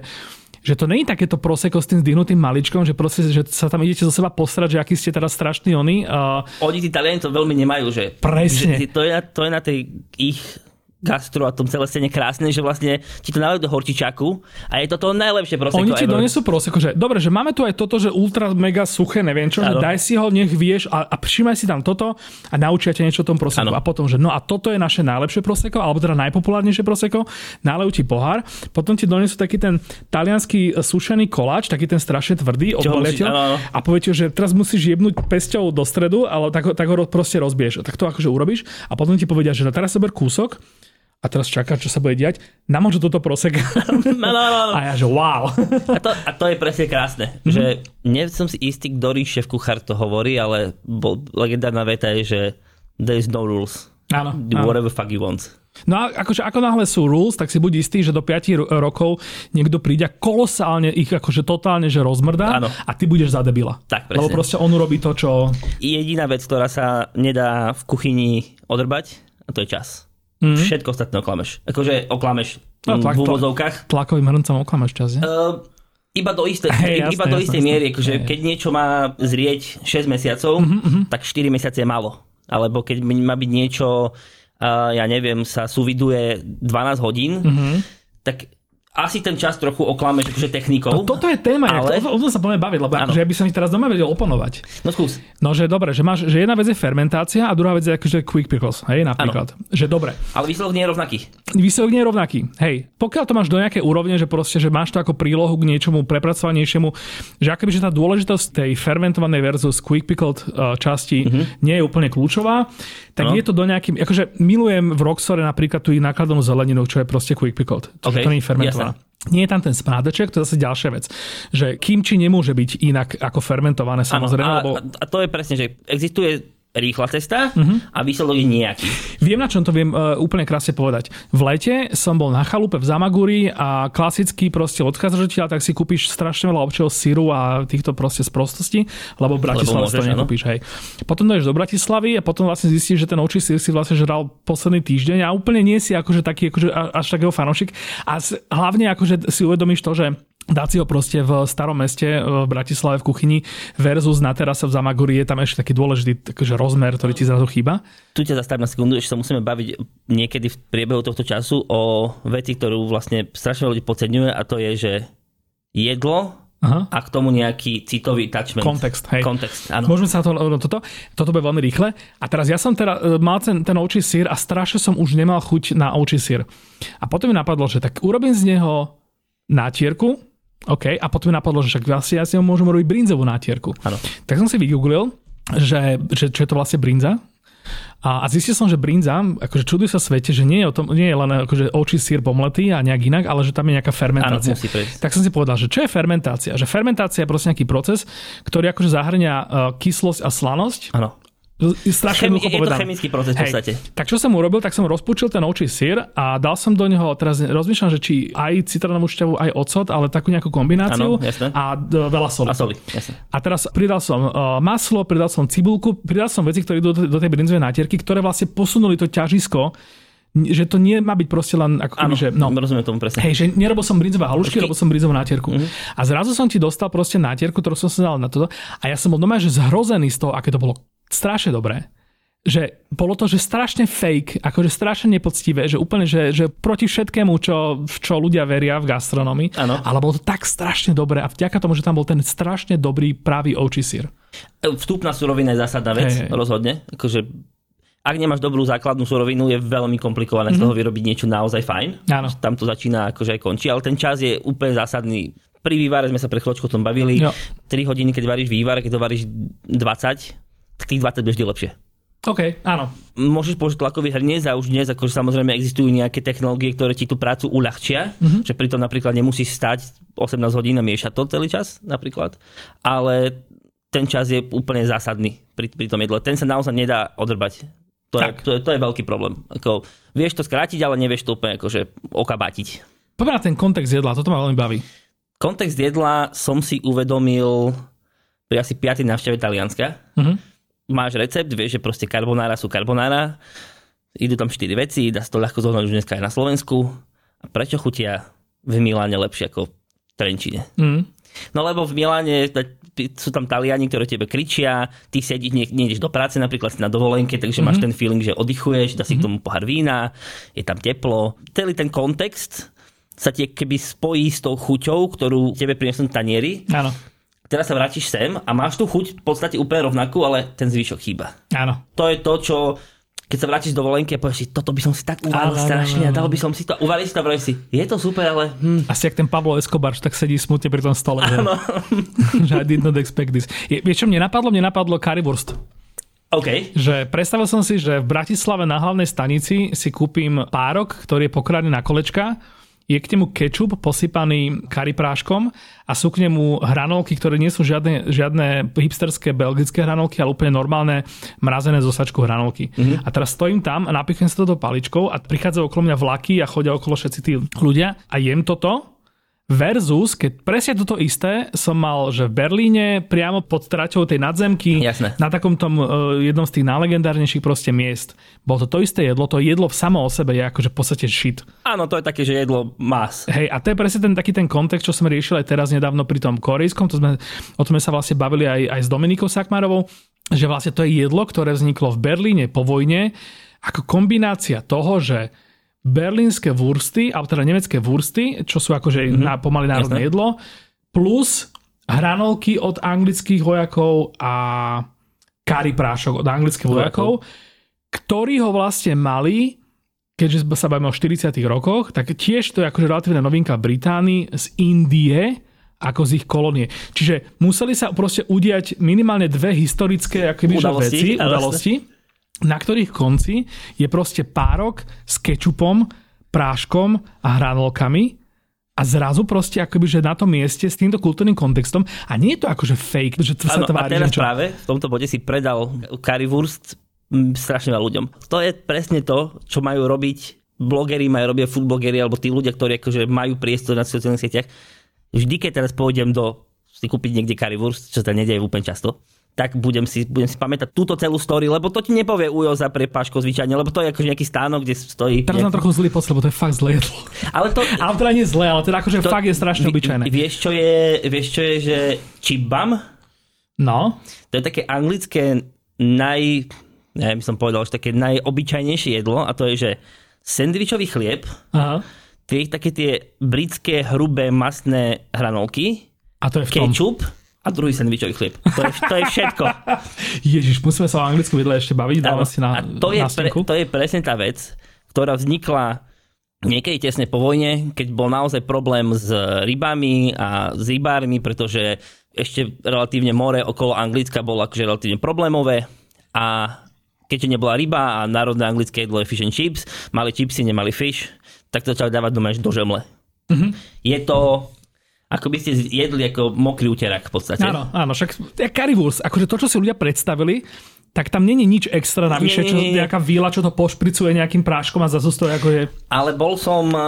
že to není takéto proseko s tým zdvihnutým maličkom, že proste, že sa tam idete zo seba posrať, že aký ste teraz strašní oni. Uh... Oni tí Taliani to veľmi nemajú, že, Presne. že to, je, to je na tej ich gastro a tom celé scéne krásne, že vlastne ti to nalejú do horčičaku a je to to najlepšie proseko. Oni ti donesú proseko, že dobre, že máme tu aj toto, že ultra mega suché, neviem čo, ano. že daj si ho, nech vieš a, a všimaj si tam toto a naučia ťa niečo o tom proseku. A potom, že no a toto je naše najlepšie proseko, alebo teda najpopulárnejšie proseko, nalejú ti pohár, potom ti donesú taký ten talianský sušený koláč, taký ten strašne tvrdý, a poviete, že teraz musíš jebnúť pesťou do stredu, ale tak, tak ho proste rozbiješ. Tak to akože urobíš a potom ti povedia, že no teraz sober kúsok a teraz čaká, čo sa bude diať. Namoč toto prosek. No, no, no. A ja, že wow. A to, a to je presne krásne. Mm-hmm. Že nie som si istý, ktorý šéf kuchár to hovorí, ale bol, legendárna veta je, že there is no rules. Áno. Do áno. whatever fuck you want. No a akože ako náhle sú rules, tak si buď istý, že do 5 rokov niekto príde kolosálne ich akože totálne že rozmrdá ano. a ty budeš za debila. Tak, presne. Lebo proste on urobí to, čo... Jediná vec, ktorá sa nedá v kuchyni odrbať, a to je čas. Mm-hmm. Všetko ostatné oklameš. Akože oklameš no, tlak, v úvozovkách. Tlakovým hrncom oklameš čas, ne? Uh, iba do istej, hey, jasné, iba do istej jasné, miery, akože hey. keď niečo má zrieť 6 mesiacov, mm-hmm. tak 4 mesiace je málo. Alebo keď má byť niečo, uh, ja neviem, sa suviduje 12 hodín, mm-hmm. tak asi ten čas trochu oklameš akože technikou. No, toto je téma, ale... to, o tom sa poďme baviť, lebo akože ja by som ich teraz doma vedel oponovať. No skús. No, že dobre, že, máš, že jedna vec je fermentácia a druhá vec je akože quick pickles, hej, napríklad. Ano. Že dobre. Ale výsledok nie je rovnaký. Výsledok nie je rovnaký, hej. Pokiaľ to máš do nejakej úrovne, že proste, že máš to ako prílohu k niečomu prepracovanejšiemu, že akoby, že tá dôležitosť tej fermentovanej versus quick pickled uh, časti uh-huh. nie je úplne kľúčová, tak ano. je to do nejakým, akože milujem v Roxore napríklad tú nakladnú zeleninu, čo je proste quick pickled. Okay. To nie je fermentovaná. Jasne. Nie je tam ten smrádeček, to je zase ďalšia vec. Že kimči nemôže byť inak ako fermentované samozrejme. Ano, a, lebo... a to je presne, že existuje rýchla cesta uh-huh. a výsledok je nejaký. Viem, na čom to viem uh, úplne krásne povedať. V lete som bol na chalupe v Zamaguri a klasický proste odchádzateľ, tak si kúpiš strašne veľa občov síru a týchto proste z prostosti, lebo v Bratislave to nekúpiš. Hej. Potom dojdeš do Bratislavy a potom vlastne zistíš, že ten očí sír si vlastne žral posledný týždeň a úplne nie si akože taký akože až takého fanošik. A hlavne akože si uvedomíš to, že dať si ho proste v starom meste e, v Bratislave v kuchyni versus na terase v Zamaguri je tam ešte taký dôležitý takže rozmer, ktorý ti zrazu chýba. Tu ťa zastavím na sekundu, ešte sa musíme baviť niekedy v priebehu tohto času o veci, ktorú vlastne strašne ľudí podceňuje a to je, že jedlo Aha. a k tomu nejaký citový attachment. Kontext, hej. Kontext, áno. Môžeme sa to, no, toto, toto bude veľmi rýchle. A teraz ja som teda e, mal ten, ten ovčí sír a strašne som už nemal chuť na ovčí sír. A potom mi napadlo, že tak urobím z neho nátierku, OK, a potom mi napadlo, že však vlastne ja ho môžem robiť brinzovú nátierku. Ano. Tak som si vygooglil, že, že čo je to vlastne brinza. A, a zistil som, že brinza, akože čuduj sa svete, že nie je, o tom, nie je len akože očí sír pomletý a nejak inak, ale že tam je nejaká fermentácia. Ano, tak som si povedal, že čo je fermentácia? Že fermentácia je proste nejaký proces, ktorý akože zahrňa uh, kyslosť a slanosť. Ano strašne Chemi- je to chemický proces v podstate. Tak čo som urobil, tak som rozpučil ten očí sír a dal som do neho, teraz rozmýšľam, že či aj citronovú šťavu, aj ocot, ale takú nejakú kombináciu ano, a d- veľa soli. A soli, jasne. A teraz pridal som uh, maslo, pridal som cibulku, pridal som veci, ktoré idú do, do tej brinzovej nátierky, ktoré vlastne posunuli to ťažisko že to nie má byť proste len ako keby, že... No, rozumiem tomu presne. Hej, že nerobil som brinzové halušky, robil som brinzovú nátierku. Mm-hmm. A zrazu som ti dostal proste nátierku, ktorú som sa dal na toto. A ja som bol doma, že zhrozený z toho, aké to bolo strašne dobré že bolo to, že strašne fake, akože strašne nepoctivé, že úplne, že, že proti všetkému, čo, v čo ľudia veria v gastronomii, ano. ale bolo to tak strašne dobré a vďaka tomu, že tam bol ten strašne dobrý pravý ovčí sír. Vstupná surovina je zásadná vec, hey, hey. rozhodne. Akože ak nemáš dobrú základnú surovinu, je veľmi komplikované mm-hmm. z toho mhm. vyrobiť niečo naozaj fajn. Áno. Tam to začína akože aj končí, ale ten čas je úplne zásadný. Pri vývare sme sa pre chvíľočku o tom bavili. Jo. 3 hodiny, keď varíš vývar, keď to varíš 20, tak tých 20 beží lepšie. OK, áno. Môžeš použiť tlakový hrniec a už dnes akože samozrejme existujú nejaké technológie, ktoré ti tú prácu uľahčia, mm-hmm. že pritom napríklad nemusíš stať 18 hodín a miešať to celý čas napríklad, ale ten čas je úplne zásadný pri, pri tom jedle. Ten sa naozaj nedá odrbať. To, je, to, je, to je veľký problém. Ako, vieš to skrátiť, ale nevieš to úplne akože okabátiť. Poďme na ten kontext jedla, toto ma veľmi baví. Kontext jedla som si uvedomil pri asi 5. návšteve Talianska. Mm-hmm máš recept, vieš, že proste karbonára sú karbonára, idú tam 4 veci, dá sa to ľahko zohnať už dneska aj na Slovensku. A prečo chutia v Miláne lepšie ako v Trenčine? Mm. No lebo v Miláne sú tam Taliani, ktorí tebe kričia, ty sedíš, nie, nejdeš do práce, napríklad si na dovolenke, takže mm-hmm. máš ten feeling, že oddychuješ, dá si mm-hmm. k tomu pohár vína, je tam teplo. Celý ten kontext sa ti keby spojí s tou chuťou, ktorú tebe prinesú tanieri. Áno teraz sa vrátiš sem a máš tu chuť v podstate úplne rovnakú, ale ten zvyšok chýba. Áno. To je to, čo keď sa vrátiš do volenky a povieš si, toto by som si tak uvalil strašne a dal by som si to, uvalíš si to a si, je to super, ale... Hm. Asi ak ten Pablo Escobar, tak sedí smutne pri tom stole. Že, že I did not expect this. Je, vieš čo mne napadlo? Mne napadlo currywurst. OK. Že predstavil som si, že v Bratislave na hlavnej stanici si kúpim párok, ktorý je pokradený na kolečka je k nemu kečup posypaný karipráškom a sú k nemu hranolky, ktoré nie sú žiadne, žiadne hipsterské belgické hranolky, ale úplne normálne mrazené zo sačku hranolky. Mm-hmm. A teraz stojím tam a napichujem sa to do paličkou a prichádzajú okolo mňa vlaky a chodia okolo všetci tí ľudia a jem toto Versus, keď presne toto isté som mal, že v Berlíne priamo pod traťou tej nadzemky Jasne. na takom tom uh, jednom z tých najlegendárnejších proste miest. Bolo to to isté jedlo, to jedlo samo o sebe je akože v podstate shit. Áno, to je také, že jedlo más. Hej, a to je presne ten taký ten kontext, čo som riešil aj teraz nedávno pri tom korejskom, to sme, o tom sme sa vlastne bavili aj, aj s Dominikou Sakmarovou, že vlastne to je jedlo, ktoré vzniklo v Berlíne po vojne ako kombinácia toho, že berlínske wursty, alebo teda nemecké wursty, čo sú akože mm-hmm. na pomaly národné Jasne. jedlo, plus hranolky od anglických vojakov a kari prášok od anglických vojakov, ktorí ho vlastne mali, keďže sa bavíme o 40 rokoch, tak tiež to je akože relatívne novinka Británii z Indie, ako z ich kolónie. Čiže museli sa proste udiať minimálne dve historické akoby, udalosti, veci, udalosti na ktorých konci je proste párok s kečupom, práškom a hranolkami a zrazu proste akoby, že na tom mieste s týmto kultúrnym kontextom a nie je to akože fake, že to ano, sa tvári. A teraz čo... práve v tomto bode si predal currywurst strašne veľa ľuďom. To je presne to, čo majú robiť blogeri, majú robiť foodblogeri alebo tí ľudia, ktorí akože majú priestor na sociálnych sieťach. Vždy, keď teraz pôjdem do si kúpiť niekde currywurst, čo sa nedieje úplne často, tak budem si, budem si pamätať túto celú story, lebo to ti nepovie Ujo za prepáško zvyčajne, lebo to je akože nejaký stánok, kde stojí. Teraz mám trochu zlý pocit, lebo to je fakt zlé jedlo. Ale to... ale teda nie zlé, ale teda akože to, fakt je strašne obyčajné. Vieš, čo je, vieš, čo je, že čibam? No. To je také anglické naj, neviem, som povedal, že také najobyčajnejšie jedlo a to je, že sendvičový chlieb, Aha. tie také tie britské hrubé masné hranolky, a to je v tom. Ketchup, a druhý sandvičový chlieb. To je, to je všetko. Ježiš, musíme sa o anglickom jedle ešte baviť, dáme si na, a to, je pre, to je presne tá vec, ktorá vznikla niekedy tesne po vojne, keď bol naozaj problém s rybami a s rybármi, pretože ešte relatívne more okolo Anglicka bolo akože relatívne problémové a keďže nebola ryba a národné anglické jedlo je fish and chips, mali chipsy, nemali fish, tak to začali dávať doma do žemle. Mm-hmm. Je to ako by ste jedli ako mokrý úterak v podstate. Áno, áno, však currywurst, akože to, čo si ľudia predstavili, tak tam není nič extra navyše, nie, čo nejaká víla, čo to pošpricuje nejakým práškom a zase to ako je. Ale bol som eh,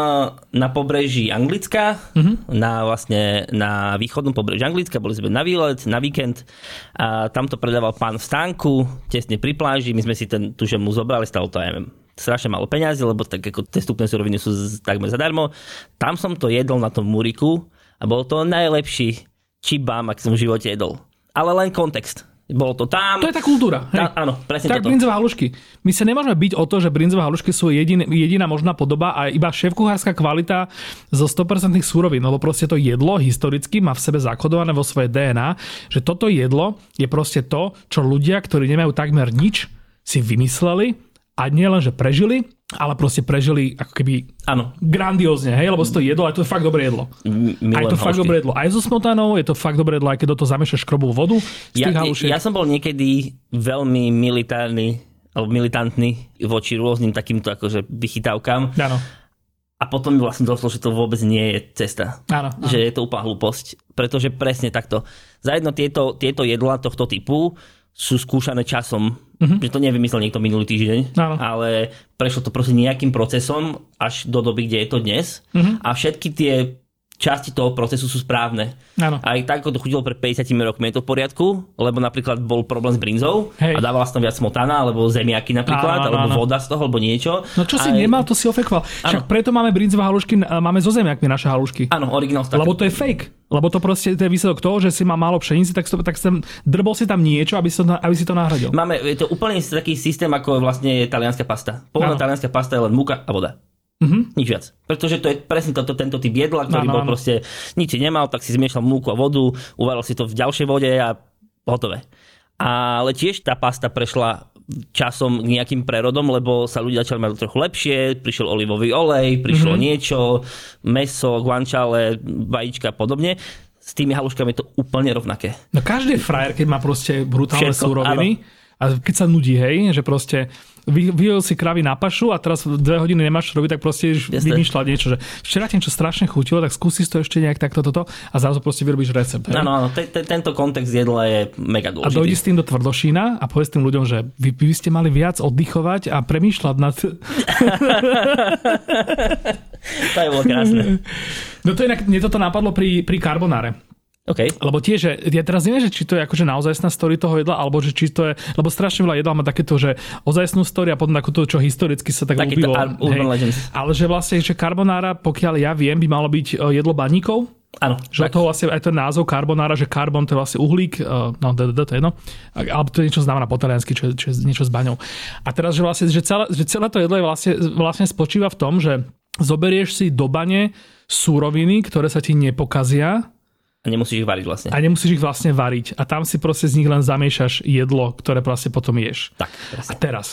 na pobreží Anglicka, uh-huh. na vlastne na východnom pobreží Anglicka, boli sme na výlet, na víkend a tam to predával pán v stánku, tesne pri pláži, my sme si ten, tu mu zobrali, stalo to, ja neviem, strašne malo peňazí, lebo tak ako tie stupné suroviny sú takmer zadarmo. Tam som to jedol na tom muriku a bol to najlepší čibám, ak som v živote jedol. Ale len kontext. Bolo to tam. To je tá kultúra. Tá, áno, presne tak toto. brinzové halušky. My sa nemôžeme byť o to, že brinzové halušky sú jedin, jediná možná podoba a iba šéfkuchárska kvalita zo 100% súrovín, lebo proste to jedlo historicky má v sebe zakodované vo svojej DNA, že toto jedlo je proste to, čo ľudia, ktorí nemajú takmer nič, si vymysleli a nie len, že prežili, ale proste prežili ako keby ano. grandiózne, hej, lebo si to jedlo, a to je fakt dobré jedlo. M- a je to fakt dobré jedlo. Aj so smotanou, je to fakt dobré jedlo, aj keď do toho zamiešaš škrobovú vodu ja, ja som bol niekedy veľmi militárny alebo militantný voči rôznym takýmto akože vychytávkam. Áno. A potom mi vlastne došlo, že to vôbec nie je cesta. Áno, áno. Že je to úplná hlúposť. Pretože presne takto. Za jedno tieto, tieto jedla tohto typu sú skúšané časom. Uh-huh. Že to nevymyslel niekto minulý týždeň, Áno. ale prešlo to proste nejakým procesom až do doby, kde je to dnes. Uh-huh. A všetky tie časti toho procesu sú správne. Áno. Aj tak, ako to chudilo pred 50 rokmi, je to v poriadku, lebo napríklad bol problém s brinzou Hej. a dávala sa tam viac smotana, alebo zemiaky napríklad, Áno, áno, alebo áno. voda z toho, alebo niečo. No čo si Aj- nemal, to si ofekval. Však preto máme brinzové halušky, máme zo zemiakmi naše halušky. Áno, originál tak. Lebo to je fake. Lebo to proste to je výsledok toho, že si má málo pšenici, tak, tak sem, drbol si tam niečo, aby si, to, aby si to nahradil. Máme, je to úplne taký systém, ako vlastne je talianská pasta. Pôvodná talianská pasta je len múka a voda. Mhm. Nič viac. Pretože to je presne toto, tento typ jedla, ktorý Áno, bol áno. proste, nič si nemal, tak si zmiešal múku a vodu, uvaril si to v ďalšej vode a hotové. Ale tiež tá pasta prešla časom k nejakým prerodom, lebo sa ľudia začali mať trochu lepšie, prišiel olivový olej, prišlo Mhm. mm-hmm. niečo, meso, guanciale, vajíčka a podobne. S tými haluškami je to úplne rovnaké. No každý frajer, keď má proste brutálne Všetko, súroviny, a keď sa nudí, hej, že proste vy, vyjel si kravy na pašu a teraz dve hodiny nemáš čo robiť, tak proste vymýšľať niečo, že včera ti niečo strašne chutilo, tak skúsiš to ešte nejak takto toto a zrazu proste vyrobíš recept. Áno, áno, te, te, tento kontext jedla je mega A dojdi dôležitý. s tým do tvrdošína a povedz tým ľuďom, že vy, vy ste mali viac oddychovať a premýšľať nad... To je bolo krásne. No to inak, mne toto napadlo pri, pri karbonáre. OK. Lebo tiež, že ja teraz neviem, že či to je akože naozajstná story toho jedla, alebo že či to je, lebo strašne veľa jedla má takéto, že ozajstnú story a potom ako to, čo historicky sa tak Takýto ľúbilo. ar-. Ale že vlastne, že carbonara, pokiaľ ja viem, by malo byť e, jedlo baníkov, Áno. že od toho vlastne aj ten názov carbonara, že carbon to je vlastne uhlík, e, no d, d, d, to je jedno, alebo to je niečo znamená po taliansky, čo, čo je niečo s baňou. A teraz, že vlastne, že celé, že celé to jedlo je vlastne, vlastne spočíva v tom, že zoberieš si do bane súroviny, ktoré sa ti nepokazia, A nemusíš ich variť vlastne. a nemusíš ich vlastne variť. A tam si proste z nich len zamiešaš jedlo, ktoré vlastne potom ješ. Tak, A presne. teraz,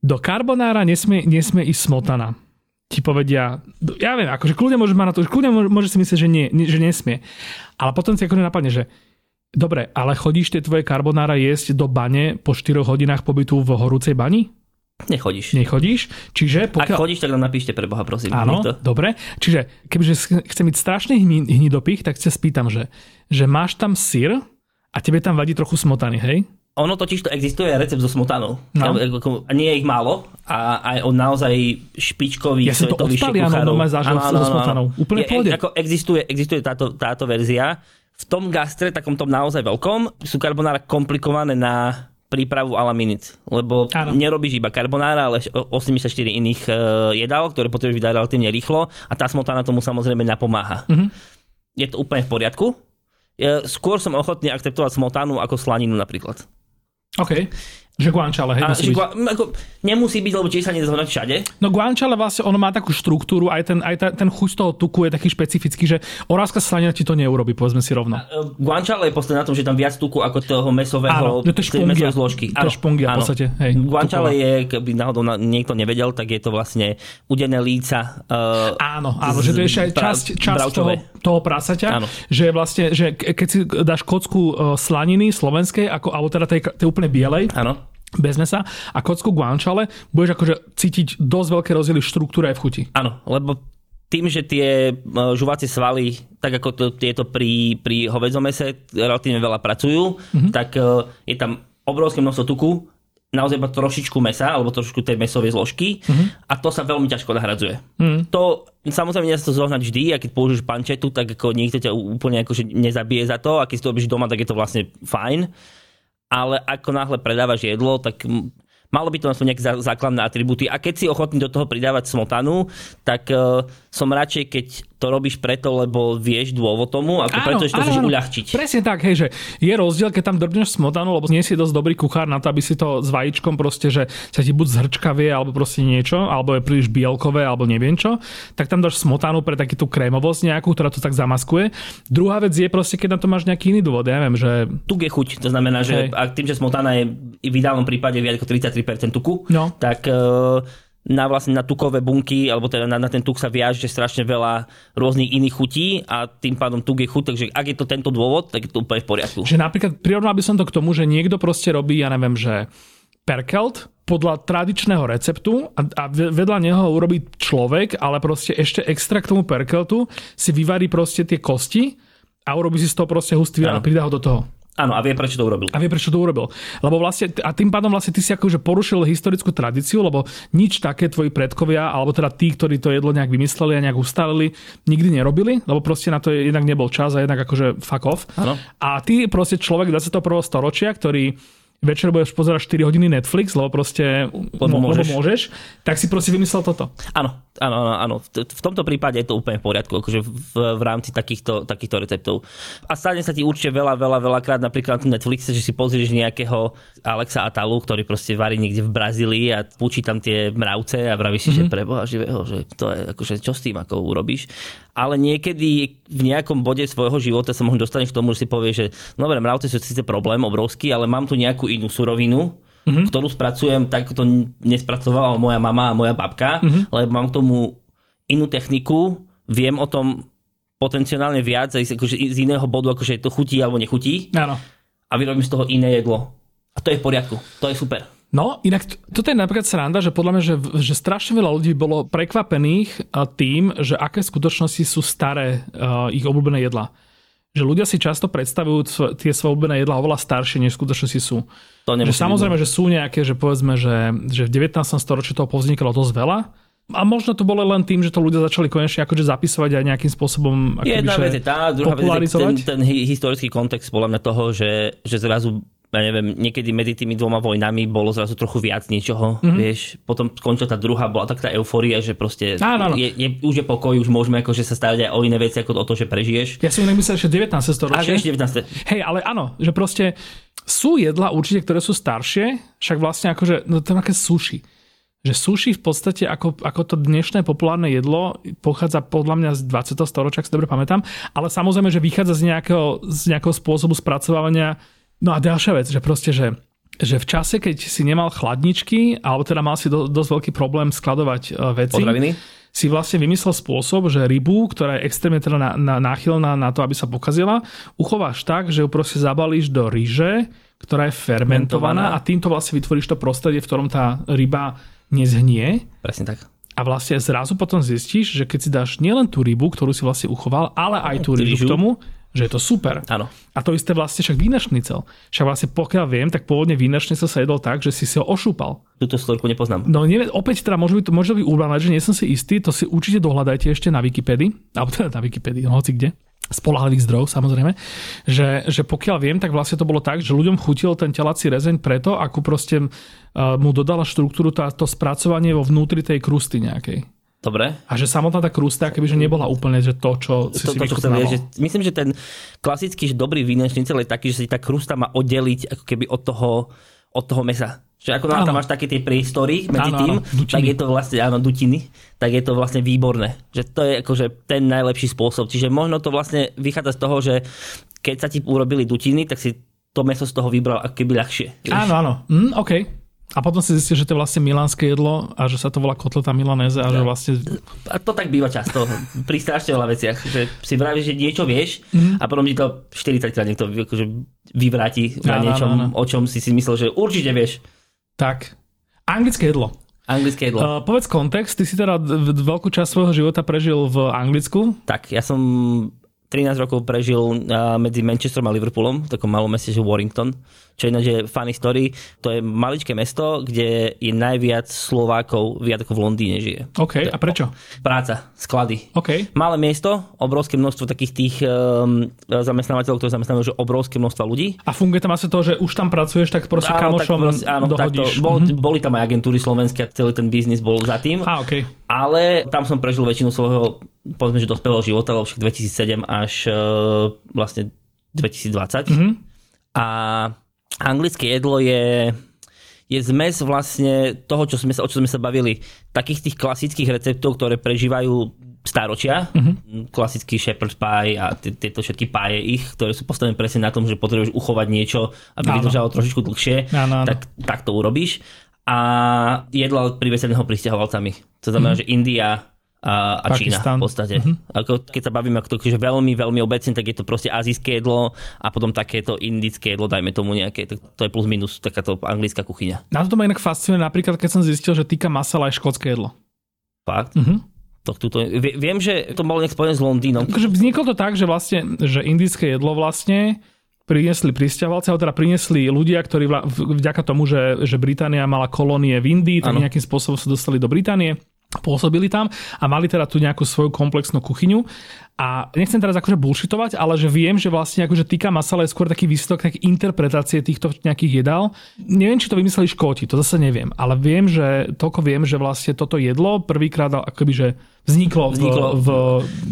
do karbonára nesmie, nesmie ísť smotana. Ti povedia, ja viem, akože kľudne môžeš mať na to, kľudne môže, môže si myslieť, že, nie- že nesmie. Ale potom si akože napadne, že dobre, ale chodíš tie tvoje karbonára jesť do bane po 4 hodinách pobytu v horúcej bani? Nechodíš. Nechodíš? Čiže Ak pokiaľ... chodíš, tak nám napíšte pre Boha, prosím. Áno, Nikto. dobre. Čiže kebyže ch- chcem mať strašný hni- hnidopich, tak sa spýtam, že, že máš tam syr a tebe tam vadí trochu smotany, hej? Ono totiž to existuje recept so smotanou. No. Nie je ich málo. A aj od naozaj špičkových Ja som to od Talianov normálne zažil Áno, áno, so smotanou. Úplne Je-. Ako existuje, existuje táto, táto verzia. V tom gastre, takom tom naozaj veľkom, sú karbonára komplikované na prípravu a la minute. Lebo Áno. nerobíš iba karbonára, ale 84 iných uh, jedál, ktoré potrebuješ vydať relatívne rýchlo a tá smotana tomu samozrejme napomáha. Mhm. Je to úplne v poriadku. Ja skôr som ochotný akceptovať smotanu ako slaninu napríklad. OK. Že guanciale, hej, A, musí že, byť. gua- ako, nemusí byť, lebo tiež sa nedá zohnať všade. No guanciale vlastne, ono má takú štruktúru, aj ten, aj ten, ten chuť toho tuku je taký špecifický, že orávska slanina ti to neurobi, povedzme si rovno. E, Guanciale je postavené na tom, že tam viac tuku ako toho mesového, Áno, že to je špongia. zložky. To je špongia v podstate, hej, Guanciale tuková. je, keby náhodou na, niekto nevedel, tak je to vlastne udené líca. Uh, Áno, áno, že to je ešte aj časť, časť toho, toho prasaťa, Áno. že vlastne, že ke- keď si dáš kocku e, slaniny slovenskej, ako, alebo teda tej, tej úplne bielej, Áno. Bez mesa, a kocku guanciale, budeš akože cítiť dosť veľké rozdiely v štruktúre aj v chuti. Áno, lebo tým, že tie uh, žuvacie svaly, tak ako to, tieto pri, pri hovedzom mese relatívne veľa pracujú, Mhm. mm-hmm. tak uh, je tam obrovské množstvo tuku naozaj iba trošičku mesa alebo trošku tej mesovej zložky mm-hmm. a to sa veľmi ťažko nahradzuje. Mm. To samozrejme nedá sa to zohnať vždy a keď použiješ pančetu, tak ako nikto ťa úplne akože nezabije za to a keď si to robíš doma, tak je to vlastne fajn. Ale ako náhle predávaš jedlo, tak malo by to na nejaké základné atributy. A keď si ochotný do toho pridávať smotanu, tak uh, som radšej, keď to robíš preto, lebo vieš dôvod tomu, ako áno, preto, že to chceš uľahčiť. Presne tak, hej, že je rozdiel, keď tam drbneš smotanu, lebo nie si dosť dobrý kuchár na to, aby si to s vajíčkom proste, že sa ti buď zhrčkavie, alebo proste niečo, alebo je príliš bielkové, alebo neviem čo, tak tam dáš smotanu pre takú krémovosť nejakú, ktorá to tak zamaskuje. Druhá vec je proste, keď na to máš nejaký iný dôvod, ja neviem, že... Tuk je chuť, to znamená, že ak tým, že smotana je v ideálnom prípade viac ako 33% tuku, no. tak uh, na, vlastne na tukové bunky, alebo teda na, na ten tuk sa viaže strašne veľa rôznych iných chutí a tým pádom tuk je chuť, takže ak je to tento dôvod, tak je to úplne v poriadku. Že napríklad prirovnal by som to k tomu, že niekto proste robí, ja neviem, že perkelt podľa tradičného receptu a, a vedľa neho urobí človek, ale proste ešte extra k tomu perkeltu si vyvarí proste tie kosti a urobí si z toho proste hustý a pridá ho do toho. Áno, a vie, prečo to urobil. A vie, prečo to urobil. Lebo vlastne, a tým pádom vlastne ty si akože porušil historickú tradíciu, lebo nič také tvoji predkovia, alebo teda tí, ktorí to jedlo nejak vymysleli a nejak ustalili, nikdy nerobili, lebo proste na to jednak nebol čas a jednak akože fuck off. Ano. A ty proste človek 21. storočia, ktorý večer budeš pozerať 4 hodiny Netflix, lebo proste lebo môžeš. Lebo môžeš, tak si proste vymyslel toto. Áno, áno, áno, áno. V, v tomto prípade je to úplne v poriadku, akože v, v rámci takýchto, takýchto receptov. A stane sa ti určite veľa, veľa, veľa krát napríklad na Netflixe, že si pozrieš nejakého Alexa Atalu, ktorý proste varí niekde v Brazílii a púči tam tie mravce a vravíš si, mm-hmm. že mhm. preboha živého, že to je akože čo s tým ako urobíš ale niekedy v nejakom bode svojho života sa možno dostaneš k tomu, že si povie, že no dobre, mravce sú síce problém obrovský, ale mám tu nejakú inú surovinu, mm-hmm. ktorú spracujem tak, to nespracovala moja mama a moja babka, mm-hmm. lebo mám k tomu inú techniku, viem o tom potenciálne viac akože z iného bodu, akože to chutí alebo nechutí. Áno. A vyrobím z toho iné jedlo. A to je v poriadku. To je super. No, inak toto je napríklad sranda, že podľa mňa, že, že strašne veľa ľudí bolo prekvapených tým, že aké skutočnosti sú staré uh, ich obľúbené jedla. Že ľudia si často predstavujú tie svoje obľúbené jedla oveľa staršie, než v skutočnosti sú. To že samozrejme, byť. že sú nejaké, že povedzme, že, že v 19. storočí toho povznikalo dosť veľa, a možno to bolo len tým, že to ľudia začali konečne akože zapisovať aj nejakým spôsobom Jedna vec je tá, druhá vec je ten, ten historický kontext podľa mňa toho, že, že zrazu ja neviem, niekedy medzi tými dvoma vojnami bolo zrazu trochu viac niečoho, mm-hmm. vieš. Potom skončila tá druhá, bola tak tá euforia, že proste áno, áno. Je, je, už je pokoj, už môžeme akože sa starať aj o iné veci ako o to, že prežiješ. Ja si nemyslel, že 19. storočie. Až 19. Hej, ale áno, že proste sú jedla určite, ktoré sú staršie, však vlastne akože, no to je aké sushi. Že sushi v podstate ako, ako to dnešné populárne jedlo pochádza podľa mňa z 20. storočia, ak si dobre pamätám, ale samozrejme, že vychádza z nejakého, z nejakého spôsobu spracovania No a ďalšia vec, že proste, že že v čase, keď si nemal chladničky, alebo teda mal si do, dosť veľký problém skladovať uh, veci, Potraviny? si vlastne vymyslel spôsob, že rybu, ktorá je extrémne teda na, na, náchylná na to, aby sa pokazila, uchováš tak, že ju proste zabalíš do ryže, ktorá je fermentovaná a týmto vlastne vytvoríš to prostredie, v ktorom tá ryba nezhnie. Presne tak. A vlastne zrazu potom zistíš, že keď si dáš nielen tú rybu, ktorú si vlastne uchoval, ale aj tú ryžu k tomu, že je to super. Áno. A to isté vlastne však výnašnicel. Však vlastne pokiaľ viem, tak pôvodne výnašnicel sa jedol tak, že si si ho ošúpal. Túto storku nepoznám. No neviem, opäť teda môže byť, môže byť úľané, že nie som si istý, to si určite dohľadajte ešte na Wikipedii, alebo teda na Wikipedii, no hoci kde spolahlivých zdrojov samozrejme, že, že pokiaľ viem, tak vlastne to bolo tak, že ľuďom chutil ten telací rezeň preto, ako proste uh, mu dodala štruktúru tá, to spracovanie vo vnútri tej krusty nejakej. Dobre. A že samotná tá krusta, kebyže nebola úplne že to, čo si to, si to, vie, že Myslím, že ten klasický že dobrý vínečnicel je taký, že si tá krusta má oddeliť ako keby od toho, od toho mesa. Že ako tam máš také tie priestory medzi áno, tým, áno, tak je to vlastne, áno, dutiny, tak je to vlastne výborné. Že to je akože ten najlepší spôsob. Čiže možno to vlastne vychádza z toho, že keď sa ti urobili dutiny, tak si to meso z toho vybral ako keby ľahšie. Áno, áno. Mm, OK. A potom si zistil, že to je vlastne milánske jedlo a že sa to volá kotleta milanéze a že vlastne... A to tak býva často pri strašne veľa veciach, že si vravíš, že niečo vieš mm. a potom ti to 40 krát niekto akože vyvráti na niečom, no, no. o čom si si myslel, že určite vieš. Tak. Anglické jedlo. Anglické jedlo. Uh, povedz kontext, ty si teda veľkú časť svojho života prežil v Anglicku. Tak, ja som 13 rokov prežil medzi Manchesterom a Liverpoolom, v takom malom meste, že Warrington, čo je že funny story, to je maličké mesto, kde je najviac Slovákov viac ako v Londýne žije. OK, a prečo? Práca, sklady. OK. Malé miesto, obrovské množstvo takých tých um, zamestnávateľov, ktorí zamestnávajú že obrovské množstvo ľudí. A funguje tam asi to, že už tam pracuješ, tak proste áno, kamošom tak proste, áno, dohodíš. Takto, bol, mm-hmm. Boli tam aj agentúry slovenské a celý ten biznis bol za tým. A, okay. Ale tam som prežil väčšinu svojho, povedzme, že dospelého života, lebo však 2007 až uh, vlastne 2020. Mm-hmm. A anglické jedlo je, je zmes vlastne toho, čo sme sa, o čo sme sa bavili. Takých tých klasických receptov, ktoré prežívajú staročia, mm-hmm. klasický shepherd pie a tieto všetky páje ich, ktoré sú postavené presne na tom, že potrebuješ uchovať niečo, aby vydržalo trošičku dlhšie, ano, ano. Tak, tak to urobíš. A jedla priveseného pristahovalcami. To znamená, mm-hmm. že India, a, a Čína v podstate. Mm-hmm. Ako, keď sa bavíme to, že veľmi, veľmi obecne, tak je to proste azijské jedlo a potom takéto indické jedlo, dajme tomu nejaké, tak to je plus minus takáto anglická kuchyňa. Na to ma inak fascinuje napríklad, keď som zistil, že týka masala je škótske jedlo. Fakt? Mm-hmm. To, tuto, viem, že to bolo nejak spojené s Londýnom. Takže vzniklo to tak, že vlastne, že indické jedlo vlastne priniesli pristahovalci, alebo teda priniesli ľudia, ktorí vďaka tomu, že, že Británia mala kolónie v Indii, tak ano. nejakým spôsobom sa dostali do Británie pôsobili tam a mali teda tu nejakú svoju komplexnú kuchyňu. A nechcem teraz akože bullshitovať, ale že viem, že vlastne akože týka masala je skôr taký výsledok tak interpretácie týchto nejakých jedál. Neviem, či to vymysleli Škóti, to zase neviem, ale viem, že toľko viem, že vlastne toto jedlo prvýkrát akoby, že vzniklo, vzniklo v, v,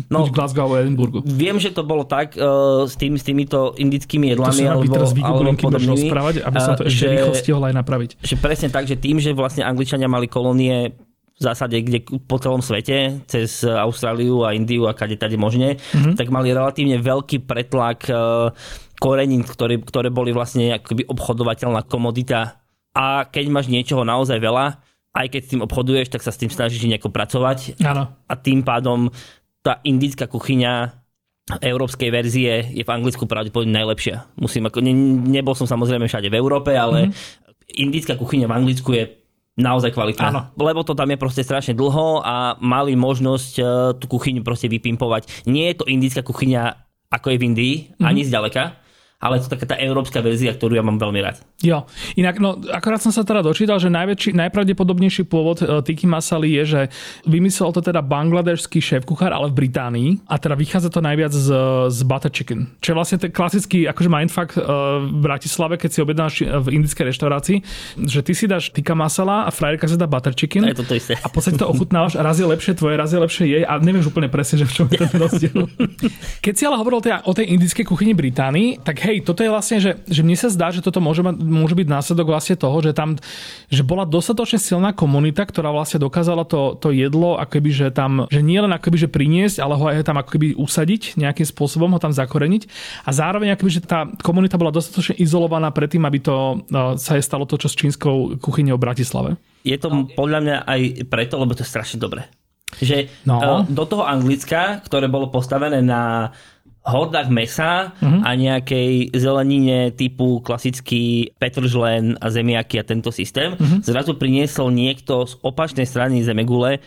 no, Glasgow a Edinburghu. Viem, že to bolo tak uh, s, tým, s týmito indickými jedlami. To alebo, teraz alebo podobnými, rozprávať, aby som to uh, ešte že, rýchlo stihol aj napraviť. Že presne tak, že tým, že vlastne Angličania mali kolónie v zásade kde po celom svete, cez Austráliu a Indiu a kade tade možne, mm-hmm. tak mali relatívne veľký pretlak uh, korenín, ktoré, ktoré boli vlastne akoby obchodovateľná komodita. A keď máš niečoho naozaj veľa, aj keď s tým obchoduješ, tak sa s tým snažíš nejako pracovať. Áno. A tým pádom tá indická kuchyňa európskej verzie je v Anglicku pravdepodobne najlepšia. Musím ako, ne, nebol som samozrejme všade v Európe, ale mm-hmm. indická kuchyňa v Anglicku je naozaj kvalitná. Áno. Lebo to tam je proste strašne dlho a mali možnosť uh, tú kuchyňu proste vypimpovať. Nie je to indická kuchyňa ako je v Indii, mm-hmm. ani zďaleka ale to taká tá európska verzia, ktorú ja mám veľmi rád. Jo, inak no, akorát som sa teda dočítal, že najväčší, najpravdepodobnejší pôvod uh, tiki masali je, že vymyslel to teda bangladešský šéf kuchár, ale v Británii a teda vychádza to najviac z, z butter chicken. Čo je vlastne ten klasický akože mindfuck uh, v Bratislave, keď si objednáš v indickej reštaurácii, že ty si dáš tikka masala a frajerka si dá butter chicken. A je to to isté. A v podstate to ochutnávaš a raz je lepšie tvoje, raz je lepšie jej a nevieš úplne presne, že v čom je ten rozdiel. keď si ale hovoril teda o tej indickej kuchyni Británii, tak hej, toto je vlastne, že, že mne sa zdá, že toto môže, mať, môže byť následok vlastne toho, že tam že bola dostatočne silná komunita, ktorá vlastne dokázala to, to jedlo akoby, že tam, že nie len akoby, že priniesť, ale ho aj tam akoby usadiť nejakým spôsobom, ho tam zakoreniť a zároveň akoby, že tá komunita bola dostatočne izolovaná predtým, aby to no, sa je stalo to, čo s čínskou kuchyňou v Bratislave. Je to podľa mňa aj preto, lebo to je strašne dobré. Že no. do toho Anglicka, ktoré bolo postavené na hodách mesa uh-huh. a nejakej zelenine typu klasický petržlen a zemiaky a tento systém, uh-huh. zrazu priniesol niekto z opačnej strany zemegule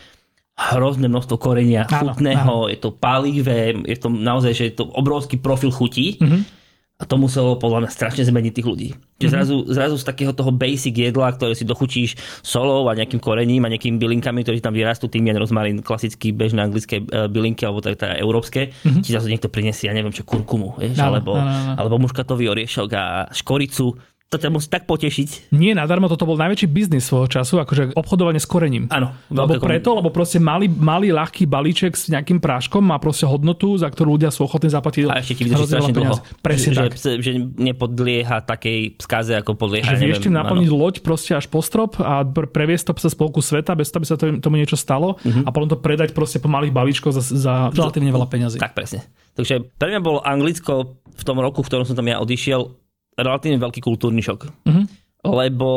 hrozné množstvo korenia áno, chutného, áno. je to palivé, je to naozaj, že je to obrovský profil chutí. Uh-huh a to muselo podľa mňa strašne zmeniť tých ľudí. Čiže mm-hmm. zrazu, zrazu z takého toho basic jedla, ktoré si dochučíš solou a nejakým korením a nejakými bylinkami, ktoré tam vyrastú, tým je rozmarín, klasický bežné anglické e, bylinky alebo teda, teda európske, mm-hmm. či zrazu niekto prinesie, ja neviem čo, kurkumu, vieš, no, alebo, no, no, no. alebo muškatový oriešok a škoricu to ťa musí tak potešiť. Nie, nadarmo toto bol najväčší biznis svojho času, akože obchodovanie s korením. Áno. Lebo preto, lebo proste malý, malý ľahký balíček s nejakým práškom má proste hodnotu, za ktorú ľudia sú ochotní zaplatiť. A ešte ti vydrží strašne dlho. Presne že, tak. Že, že, nepodlieha takej skaze, ako podlieha. Že vieš tým naplniť áno. loď proste až po strop a previesť to cez spolku sveta, bez toho, aby sa to, tomu niečo stalo uh-huh. a potom to predať proste po malých balíčkoch za, za relatívne veľa peňazí. Tak presne. Takže pre mňa bolo Anglicko v tom roku, v ktorom som tam ja odišiel, relatívne veľký kultúrny šok. Uh-huh lebo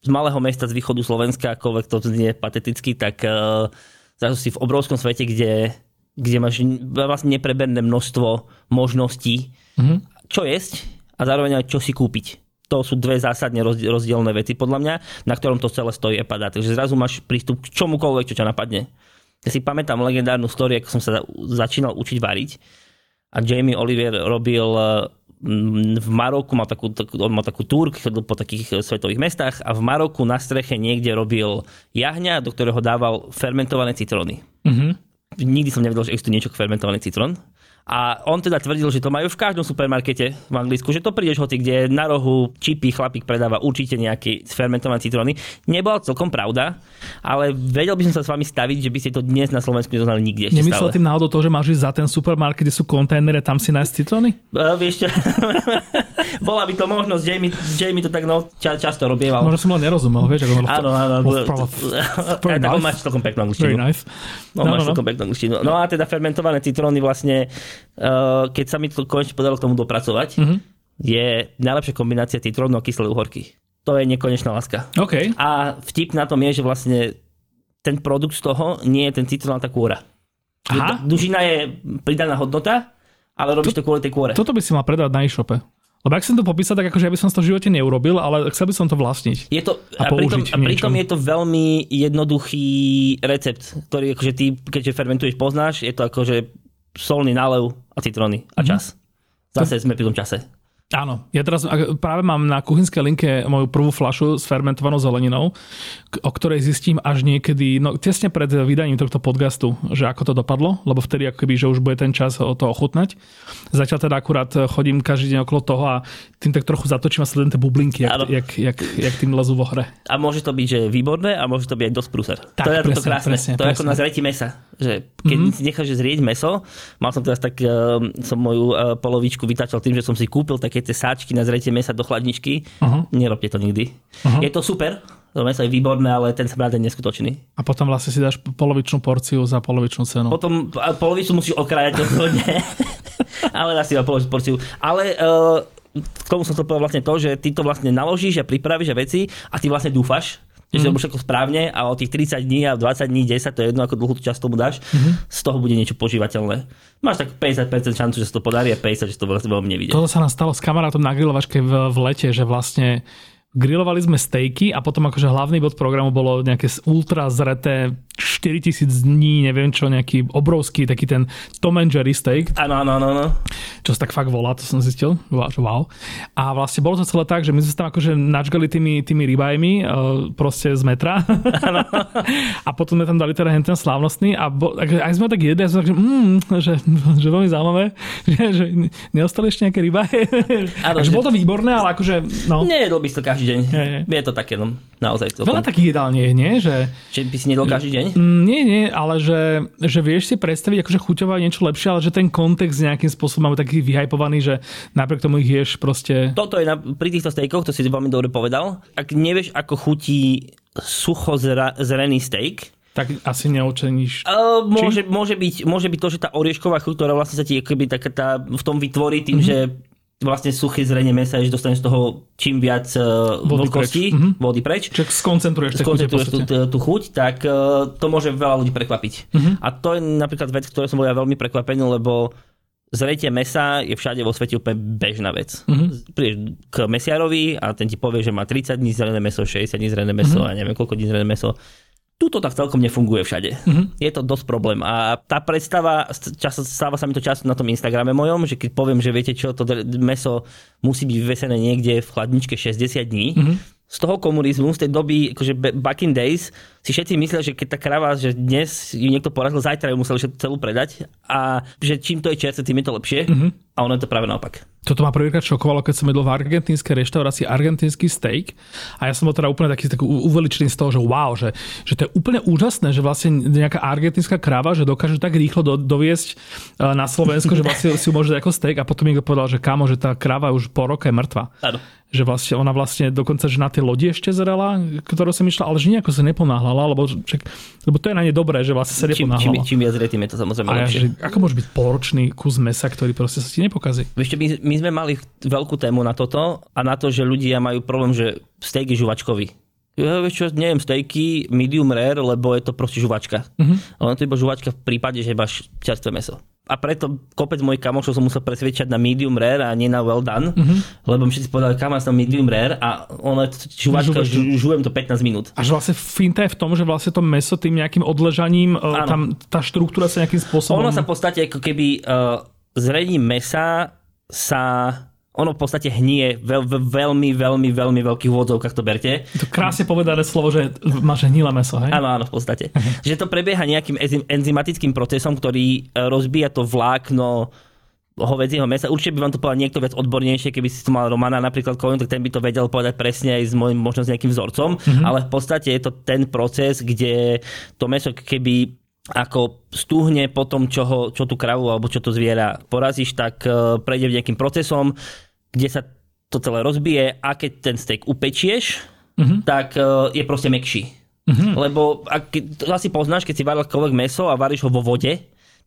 z malého mesta z východu Slovenska, akoľvek to znie pateticky, tak uh, zrazu si v obrovskom svete, kde, kde máš vlastne nepreberné množstvo možností, mm-hmm. čo jesť a zároveň aj čo si kúpiť. To sú dve zásadne rozdielne veci podľa mňa, na ktorom to celé stojí a padá. Takže zrazu máš prístup k čomukoľvek, čo ťa napadne. Ja si pamätám legendárnu story, ako som sa začínal učiť variť a Jamie Oliver robil v Maroku mal takú, takú, on mal takú túr, chodil po takých svetových mestách a v Maroku na streche niekde robil jahňa, do ktorého dával fermentované citróny. Mm-hmm. Nikdy som nevedel, že existuje niečo fermentovaný citrón. A on teda tvrdil, že to majú v každom supermarkete v Anglicku, že to prídeš hoci, kde na rohu čipy chlapík predáva určite nejaký fermentované citróny. Nebola celkom pravda, ale vedel by som sa s vami staviť, že by ste to dnes na Slovensku nezoznali nikde. Nemyslel tým náhodou to, že máš ísť za ten supermarket, kde sú kontajnery, tam si nájsť citróny? Uh, vieš čo, bola by to možnosť, Jamie, Jamie to tak no, ča, často robieval. Možno som len nerozumel, vieš, ako Áno, áno. Áno, máš celkom peknú angličtinu. Very nice. No, no, no, no. peknú angličtinu. No a teda fermentované citróny vlastne keď sa mi to konečne podarilo k tomu dopracovať, mm-hmm. je najlepšia kombinácia citrónu a kyslej uhorky. To je nekonečná láska. Okay. A vtip na tom je, že vlastne ten produkt z toho nie je ten citrón, ale tá kôra. Aha. Dužina je pridaná hodnota, ale robíš to, to kvôli tej kôre. Toto by si mal predať na e-shope. Lebo ak som to popísal, tak akože ja by som to v živote neurobil, ale chcel by som to vlastniť. Je to, a, a, pritom, a pritom je to veľmi jednoduchý recept, ktorý akože ty, keďže fermentuješ, poznáš. Je to akože solný nálev a citróny a mhm. čas. Zase sme pri tom čase. Áno, ja teraz práve mám na kuchynskej linke moju prvú flašu s fermentovanou zeleninou, o ktorej zistím až niekedy, no tesne pred vydaním tohto podcastu, že ako to dopadlo, lebo vtedy ako keby, že už bude ten čas o to ochutnať. Zatiaľ teda akurát chodím každý deň okolo toho a tým tak trochu zatočím a sledujem tie bublinky, jak, jak, jak, jak, tým lezú vo hre. A môže to byť, že výborné a môže to byť aj dosť prúser. Tak, to je presne, to krásne. Presne, to je ako na zretí mesa. Že keď mm-hmm. si necháš zrieť meso, mal som teraz tak, uh, som moju uh, polovičku vytačal tým, že som si kúpil také tie sáčky na zretie mesa do chladničky. Uh-huh. Nerobte to nikdy. Uh-huh. Je to super, to meso je výborné, ale ten smrad je neskutočný. A potom vlastne si dáš polovičnú porciu za polovičnú cenu. Potom polovicu musíš okrájať rozhodne. ale dáš si na polovičnú porciu. Ale uh, k tomu som to povedal vlastne to, že ty to vlastne naložíš a pripravíš a veci a ty vlastne dúfaš, že mm. všetko správne a o tých 30 dní a 20 dní, 10, to je jedno, ako dlhú čas tomu dáš, mm-hmm. z toho bude niečo požívateľné. Máš tak 50% šancu, že sa to podarí a 50, že to vlastne veľmi nevidie. Toto sa nám stalo s kamarátom na grilovačke v, v lete, že vlastne grilovali sme stejky a potom akože hlavný bod programu bolo nejaké ultra zreté 4000 dní, neviem čo, nejaký obrovský taký ten Tom and Jerry steak. Áno, áno, áno. Čo sa tak fakt volá, to som zistil. Wow. A vlastne bolo to celé tak, že my sme sa tam akože načgali tými, tými rybajmi e, proste z metra. a potom sme tam dali teda ten slávnostný a bo, aj sme tak jedli, a sme tak, že, mm, že, že veľmi zaujímavé, že, že neostali ešte nejaké rybaje. Takže že... bolo to výborné, ale akože, no. Nejedol by to každý deň. Je, je. je to také, no, naozaj. To Veľa takých jedál nie je, nie? Že... Čiže by si nedol každý deň? Mm, nie, nie, ale že, že vieš si predstaviť akože chuťová niečo lepšie, ale že ten kontext nejakým spôsobom máme taký vyhypovaný, že napriek tomu ich ješ proste... Toto je na, pri týchto stejkoch, to si veľmi dobre povedal. Ak nevieš, ako chutí sucho zrený steak, tak asi neočeníš. Uh, môže, môže, byť, môže byť to, že tá oriešková chuť, ktorá vlastne sa ti akoby taká tá, v tom vytvorí tým, mm-hmm. že vlastne suché zrenie mesa, že dostaneš z toho čím viac uh, vody vlhkosti, preč. Mm-hmm. vody preč. Čiže skoncentruješ, skoncentruješ tú, tú, tú chuť, tak uh, to môže veľa ľudí prekvapiť. Mm-hmm. A to je napríklad vec, ktoré som bol ja veľmi prekvapený, lebo zretie mesa je všade vo svete úplne bežná vec. Mm-hmm. Prídeš k mesiarovi a ten ti povie, že má 30 dní zrené meso, 60 dní zrené meso mm-hmm. a neviem koľko dní zrené meso Tuto tak celkom nefunguje všade. Mm-hmm. Je to dosť problém. A tá predstava, čas, stáva sa mi to často na tom Instagrame mojom, že keď poviem, že viete čo, to meso musí byť vyvesené niekde v chladničke 60 dní, mm-hmm. z toho komunizmu, z tej doby, akože back in days, si všetci myslia, že keď tá krava, že dnes ju niekto porazil, zajtra ju museli celú predať a že čím to je čerstvé, tým je to lepšie. Mm-hmm. A ono je to práve naopak. Toto ma prvýkrát šokovalo, keď som jedol v argentínskej reštaurácii argentínsky steak a ja som bol teda úplne taký, taký uveličený z toho, že wow, že, že to je úplne úžasné, že vlastne nejaká argentínska kráva, že dokáže tak rýchlo do, doviesť e, na Slovensko, že vlastne si ju môže ako steak a potom mi povedal, že kamo, že tá kráva už po roka je mŕtva. Áno. Že vlastne ona vlastne dokonca, že na tej lodi ešte zrela, ktorú som išla, ale že nejako sa neponáhľala, lebo, čak, lebo to je na ne dobré, že vlastne sa neponáhľala. Čím, čím, čím viac tým je to samozrejme a lepšie. Ja, že, ako môže byť poročný kus mesa, ktorý proste sa ti nepokazí. Ešte my, my sme mali veľkú tému na toto a na to, že ľudia majú problém, že steak je žuvačkový. Ja vieš čo, neviem, stejky medium rare, lebo je to proste žuvačka. Uh-huh. Ono to iba žuvačka v prípade, že máš čerstvé meso. A preto kopec mojich kamošov som musel presvedčať na medium rare a nie na well done, uh-huh. lebo mi všetci povedali, kam som medium rare a ono žu, žujem to 15 minút. Až vlastne finta je v tom, že vlastne to meso tým nejakým odležaním, ano. tam tá štruktúra sa nejakým spôsobom... Ono sa v podstate ako keby uh, zrením mesa sa ono v podstate hnie veľ, veľmi, veľmi, veľmi veľkých úvodzovkách to berte. To krásne povedané slovo, že máš hnilé meso, hej? Áno, áno, v podstate. že to prebieha nejakým enzymatickým procesom, ktorý e, rozbíja to vlákno hovedzieho mesa. Určite by vám to povedal niekto viac odbornejšie, keby si tu mal Romana napríklad Kolin, tak ten by to vedel povedať presne aj s môjim možno s nejakým vzorom, mm-hmm. ale v podstate je to ten proces, kde to meso keby ako stúhne po tom, čo, ho, čo tú kravu alebo čo to zviera porazíš, tak uh, prejde nejakým procesom, kde sa to celé rozbije a keď ten steak upečieš, uh-huh. tak uh, je proste mekší. Uh-huh. Lebo ak, to asi poznáš, keď si varil akékoľvek meso a varíš ho vo vode,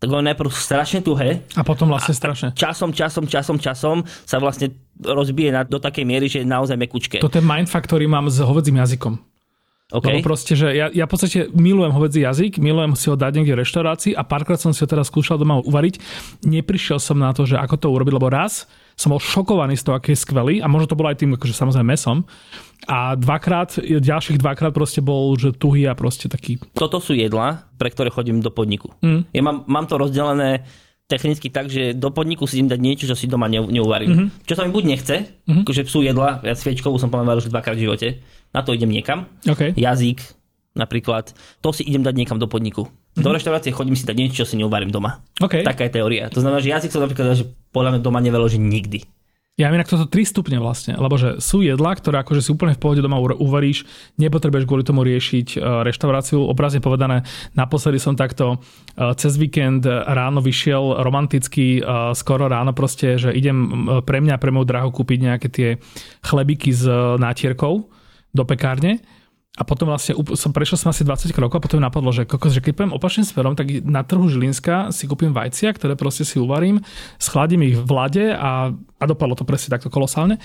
tak ono najprv strašne tuhé. A potom vlastne strašne. Časom, časom, časom, časom sa vlastne rozbije na, do takej miery, že je naozaj mekučké. To je mindfuck, ktorý mám s hovedzím jazykom. Okay. Lebo proste, že ja, ja v podstate milujem hovedzí jazyk, milujem si ho dať niekde v reštaurácii a párkrát som si ho teraz skúšal doma uvariť. Neprišiel som na to, že ako to urobiť, lebo raz som bol šokovaný z toho, aký je skvelý a možno to bolo aj tým, akože samozrejme mesom. A dvakrát, ďalších dvakrát proste bol, že tuhý a proste taký... Toto sú jedla, pre ktoré chodím do podniku. Mm. Ja mám, mám to rozdelené technicky tak, že do podniku si idem dať niečo, čo si doma neuvarím. Mm-hmm. Čo sa mi buď nechce, mm-hmm. akože sú jedla, ja sviečkovú som povedal už dvakrát v živote, na to idem niekam. Okay. Jazyk napríklad, to si idem dať niekam do podniku. Mm-hmm. Do reštaurácie chodím si dať niečo, čo si neuvarím doma. Okay. Taká je teória. To znamená, že jazyk som napríklad, že podľa mňa doma neveloží nikdy. Ja viem, toto 3 stupne vlastne, lebo že sú jedlá, ktoré akože si úplne v pohode doma uvaríš, nepotrebuješ kvôli tomu riešiť e, reštauráciu. Obrazne povedané, naposledy som takto e, cez víkend ráno vyšiel romanticky, e, skoro ráno proste, že idem pre mňa, pre moju drahu kúpiť nejaké tie chlebiky s nátierkou do pekárne a potom vlastne som prešiel som asi 20 krokov a potom napadlo, že, kokos, že keď poviem opačným smerom, tak na trhu Žilinska si kúpim vajcia, ktoré proste si uvarím, schladím ich v vlade a, a dopadlo to presne takto kolosálne.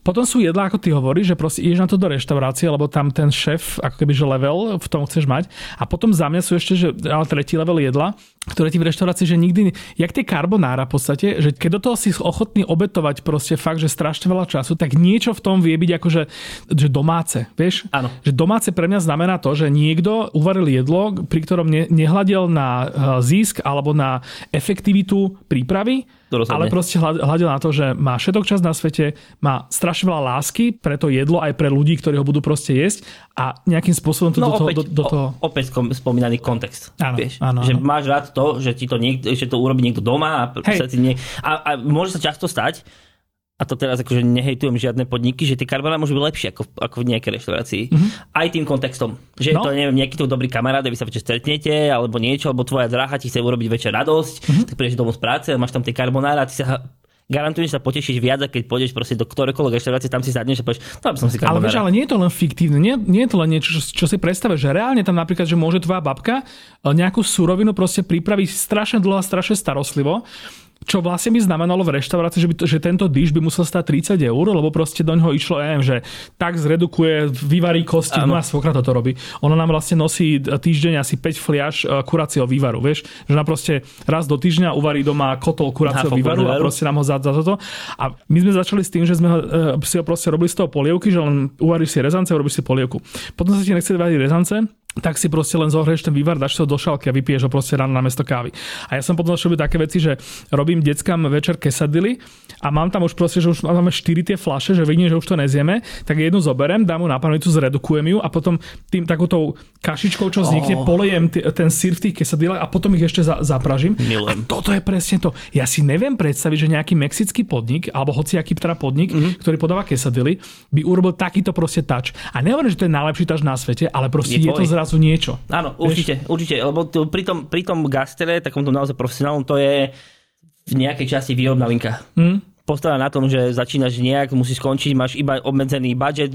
Potom sú jedlá, ako ty hovoríš, že proste ideš na to do reštaurácie, lebo tam ten šéf, ako keby že level v tom chceš mať. A potom za mňa sú ešte, že ale tretí level jedla, ktoré ti v reštaurácii, že nikdy, jak tie karbonára v podstate, že keď do toho si ochotný obetovať proste fakt, že strašne veľa času, tak niečo v tom vie byť akože že domáce, vieš? Áno. Že domáce pre mňa znamená to, že niekto uvaril jedlo, pri ktorom ne, nehľadel na eh, zisk alebo na efektivitu prípravy, ale proste hľadel na to, že má všetok čas na svete, má strašne veľa lásky pre to jedlo aj pre ľudí, ktorí ho budú proste jesť a nejakým spôsobom to no, do, toho, opäť, do, do toho... Opäť spomínaný kontext. Áno, vieš? Áno, že áno. máš rád to, že ti to, niekto, že to urobí niekto doma a, sa ti nie, a, a môže sa často stať, a to teraz akože nehejtujem žiadne podniky, že tie carbonara môžu byť lepšie ako, ako v nejakej reštaurácii. Mm-hmm. Aj tým kontextom. Že no. to neviem, nejaký to dobrý kamarát, vy sa večer stretnete, alebo niečo, alebo tvoja dráha ti chce urobiť večer radosť, mm-hmm. tak prídeš domov z práce, máš tam tie carbonara, ty sa garantujem, že sa potešíš viac, keď pôjdeš proste do ktorékoľvek reštaurácie, tam si sadneš a povieš, to by som si Ale vieš, ale nie je to len fiktívne, nie, nie je to len niečo, čo, čo si predstavíš, že reálne tam napríklad, že môže tvoja babka eh, nejakú surovinu proste pripraviť strašne dlho a strašne starostlivo čo vlastne by znamenalo v reštaurácii, že, by to, že tento diš by musel stať 30 eur, lebo proste do ňoho išlo, ja neviem, že tak zredukuje, vyvarí kosti, no a svokra toto robí. Ona nám vlastne nosí týždeň asi 5 fliaž e, kuracieho vývaru, vieš? Že ona proste raz do týždňa uvarí doma kotol kuracieho vývaru a proste nám ho za, za toto. A my sme začali s tým, že sme ho, e, si ho proste robili z toho polievky, že len uvaríš si rezance, urobíš si polievku. Potom sa ti nechce variť rezance, tak si proste len zohrieš ten vývar, dáš to do šalky a vypiješ ho proste ráno na mesto kávy. A ja som potom začal také veci, že robím deckám večer kesadily a mám tam už proste, že už máme 4 tie flaše, že vidím, že už to nezieme, tak jednu zoberiem, dám mu na panovicu, zredukujem ju a potom tým takoutou kašičkou, čo vznikne, oh. polejem t- ten sír v tých kesadilách a potom ich ešte za- zapražím. Milujem. A toto je presne to. Ja si neviem predstaviť, že nejaký mexický podnik, alebo hociaký teda podnik, mm-hmm. ktorý podáva kesadily, by urobil takýto proste tač. A nehovorím, že to je najlepší tač na svete, ale proste je, je to zrazu niečo. Áno, určite, Vieš? určite, lebo pri, tom, pri tom gastere, takomto naozaj profesionálnom, to je v nejakej časti výrobná linka. Mm postavená na tom, že začínaš nejak, musíš skončiť, máš iba obmedzený budget,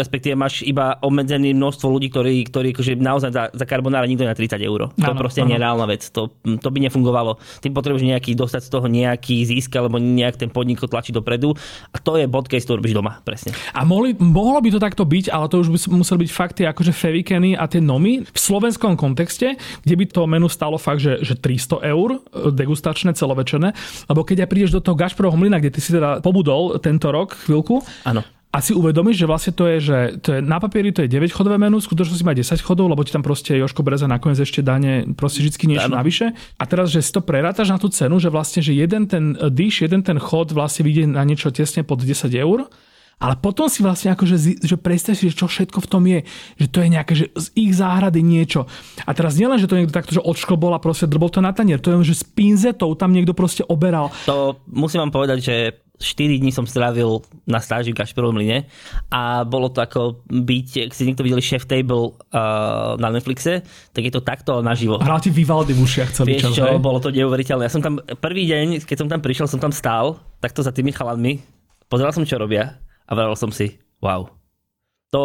respektíve máš iba obmedzený množstvo ľudí, ktorí, ktorí akože naozaj za, za karbonára nikto na 30 eur. To ano, proste nie je reálna vec. To, to by nefungovalo. Ty potrebuješ nejaký, dostať z toho nejaký zisk, alebo nejak ten podnik tlačiť dopredu. A to je bod, keď to robíš doma. Presne. A mohli, mohlo by to takto byť, ale to už by museli byť fakty akože fevikeny a tie nomy v slovenskom kontexte, kde by to menu stalo fakt, že, že 300 eur e, degustačné celovečerné, lebo keď ja prídeš do toho Gašprovho mlyna, kde ty si teda pobudol tento rok chvíľku, Áno a si uvedomíš, že vlastne to je, že to je, na papieri to je 9 chodové menu, v skutočnosti má 10 chodov, lebo ti tam proste Joško Breza nakoniec ešte dáne proste vždy niečo ano. navyše. A teraz, že si to prerátaš na tú cenu, že vlastne, že jeden ten dish, jeden ten chod vlastne vyjde na niečo tesne pod 10 eur, ale potom si vlastne akože, že predstav si, že čo všetko v tom je. Že to je nejaké, že z ich záhrady niečo. A teraz nielen, že to niekto takto, že odšklbol a proste drbol to na tanier. To je, že s pinzetou tam niekto proste oberal. To musím vám povedať, že 4 dní som strávil na stáži v Gašperovom line a bolo to ako byť, ak ste niekto videli Chef Table uh, na Netflixe, tak je to takto naživo. Hral ti Vivaldi v ušiach celý Vieš čas, čo, hej? bolo to neuveriteľné. Ja som tam prvý deň, keď som tam prišiel, som tam stál, takto za tými chalanmi, pozeral som, čo robia a vral som si, wow, to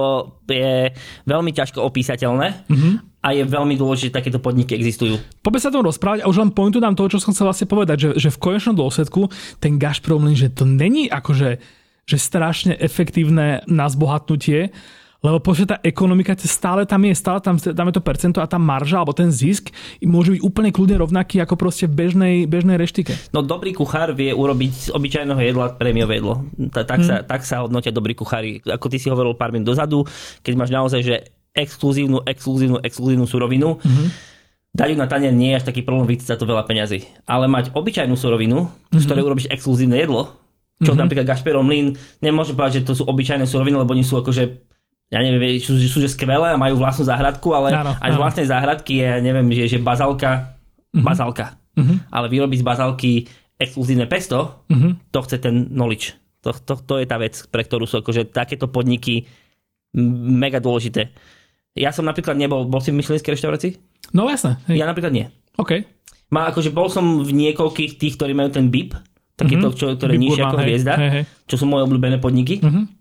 je veľmi ťažko opísateľné mm-hmm. a je veľmi dôležité, takéto podniky existujú. Poďme sa tom rozprávať a už len pointu dám toho, čo som chcel vlastne povedať, že, že v konečnom dôsledku ten Gazprom, že to není akože že strašne efektívne na zbohatnutie, lebo počne tá ekonomika stále tam je, stále tam, je to percento a tá marža alebo ten zisk môže byť úplne kľudne rovnaký ako proste v bežnej, bežnej reštike. No dobrý kuchár vie urobiť z obyčajného jedla prémiové jedlo. Tak, hmm. sa, tak sa hodnotia dobrí kuchári. Ako ty si hovoril pár minút dozadu, keď máš naozaj že exkluzívnu, exkluzívnu, exkluzívnu surovinu, hmm. dať ju na tanier nie je až taký problém, vycítiť za to veľa peňazí. Ale mať obyčajnú surovinu, mm-hmm. z mhm. ktorej urobíš exkluzívne jedlo, čo mm-hmm. napríklad Gašperom Lin, nemôžem povedať, že to sú obyčajné suroviny, lebo oni sú akože ja neviem, sú, sú že skvelé a majú vlastnú záhradku, ale áno, aj z vlastnej záhradky je, neviem, že, že bazalka, mm-hmm. bazalka. Mm-hmm. Ale vyrobiť z bazalky exkluzívne pesto, mm-hmm. to chce ten knowledge. To, to, to je tá vec, pre ktorú sú akože takéto podniky mega dôležité. Ja som napríklad nebol, bol si v myšlenskej reštaurácii? No jasné. Hej. Ja napríklad nie. OK. Má, akože bol som v niekoľkých tých, ktorí majú ten BIP, takéto, mm-hmm. čo, ktoré nižšie ako hviezda, hej, hej. čo sú moje obľúbené podniky. Mm-hmm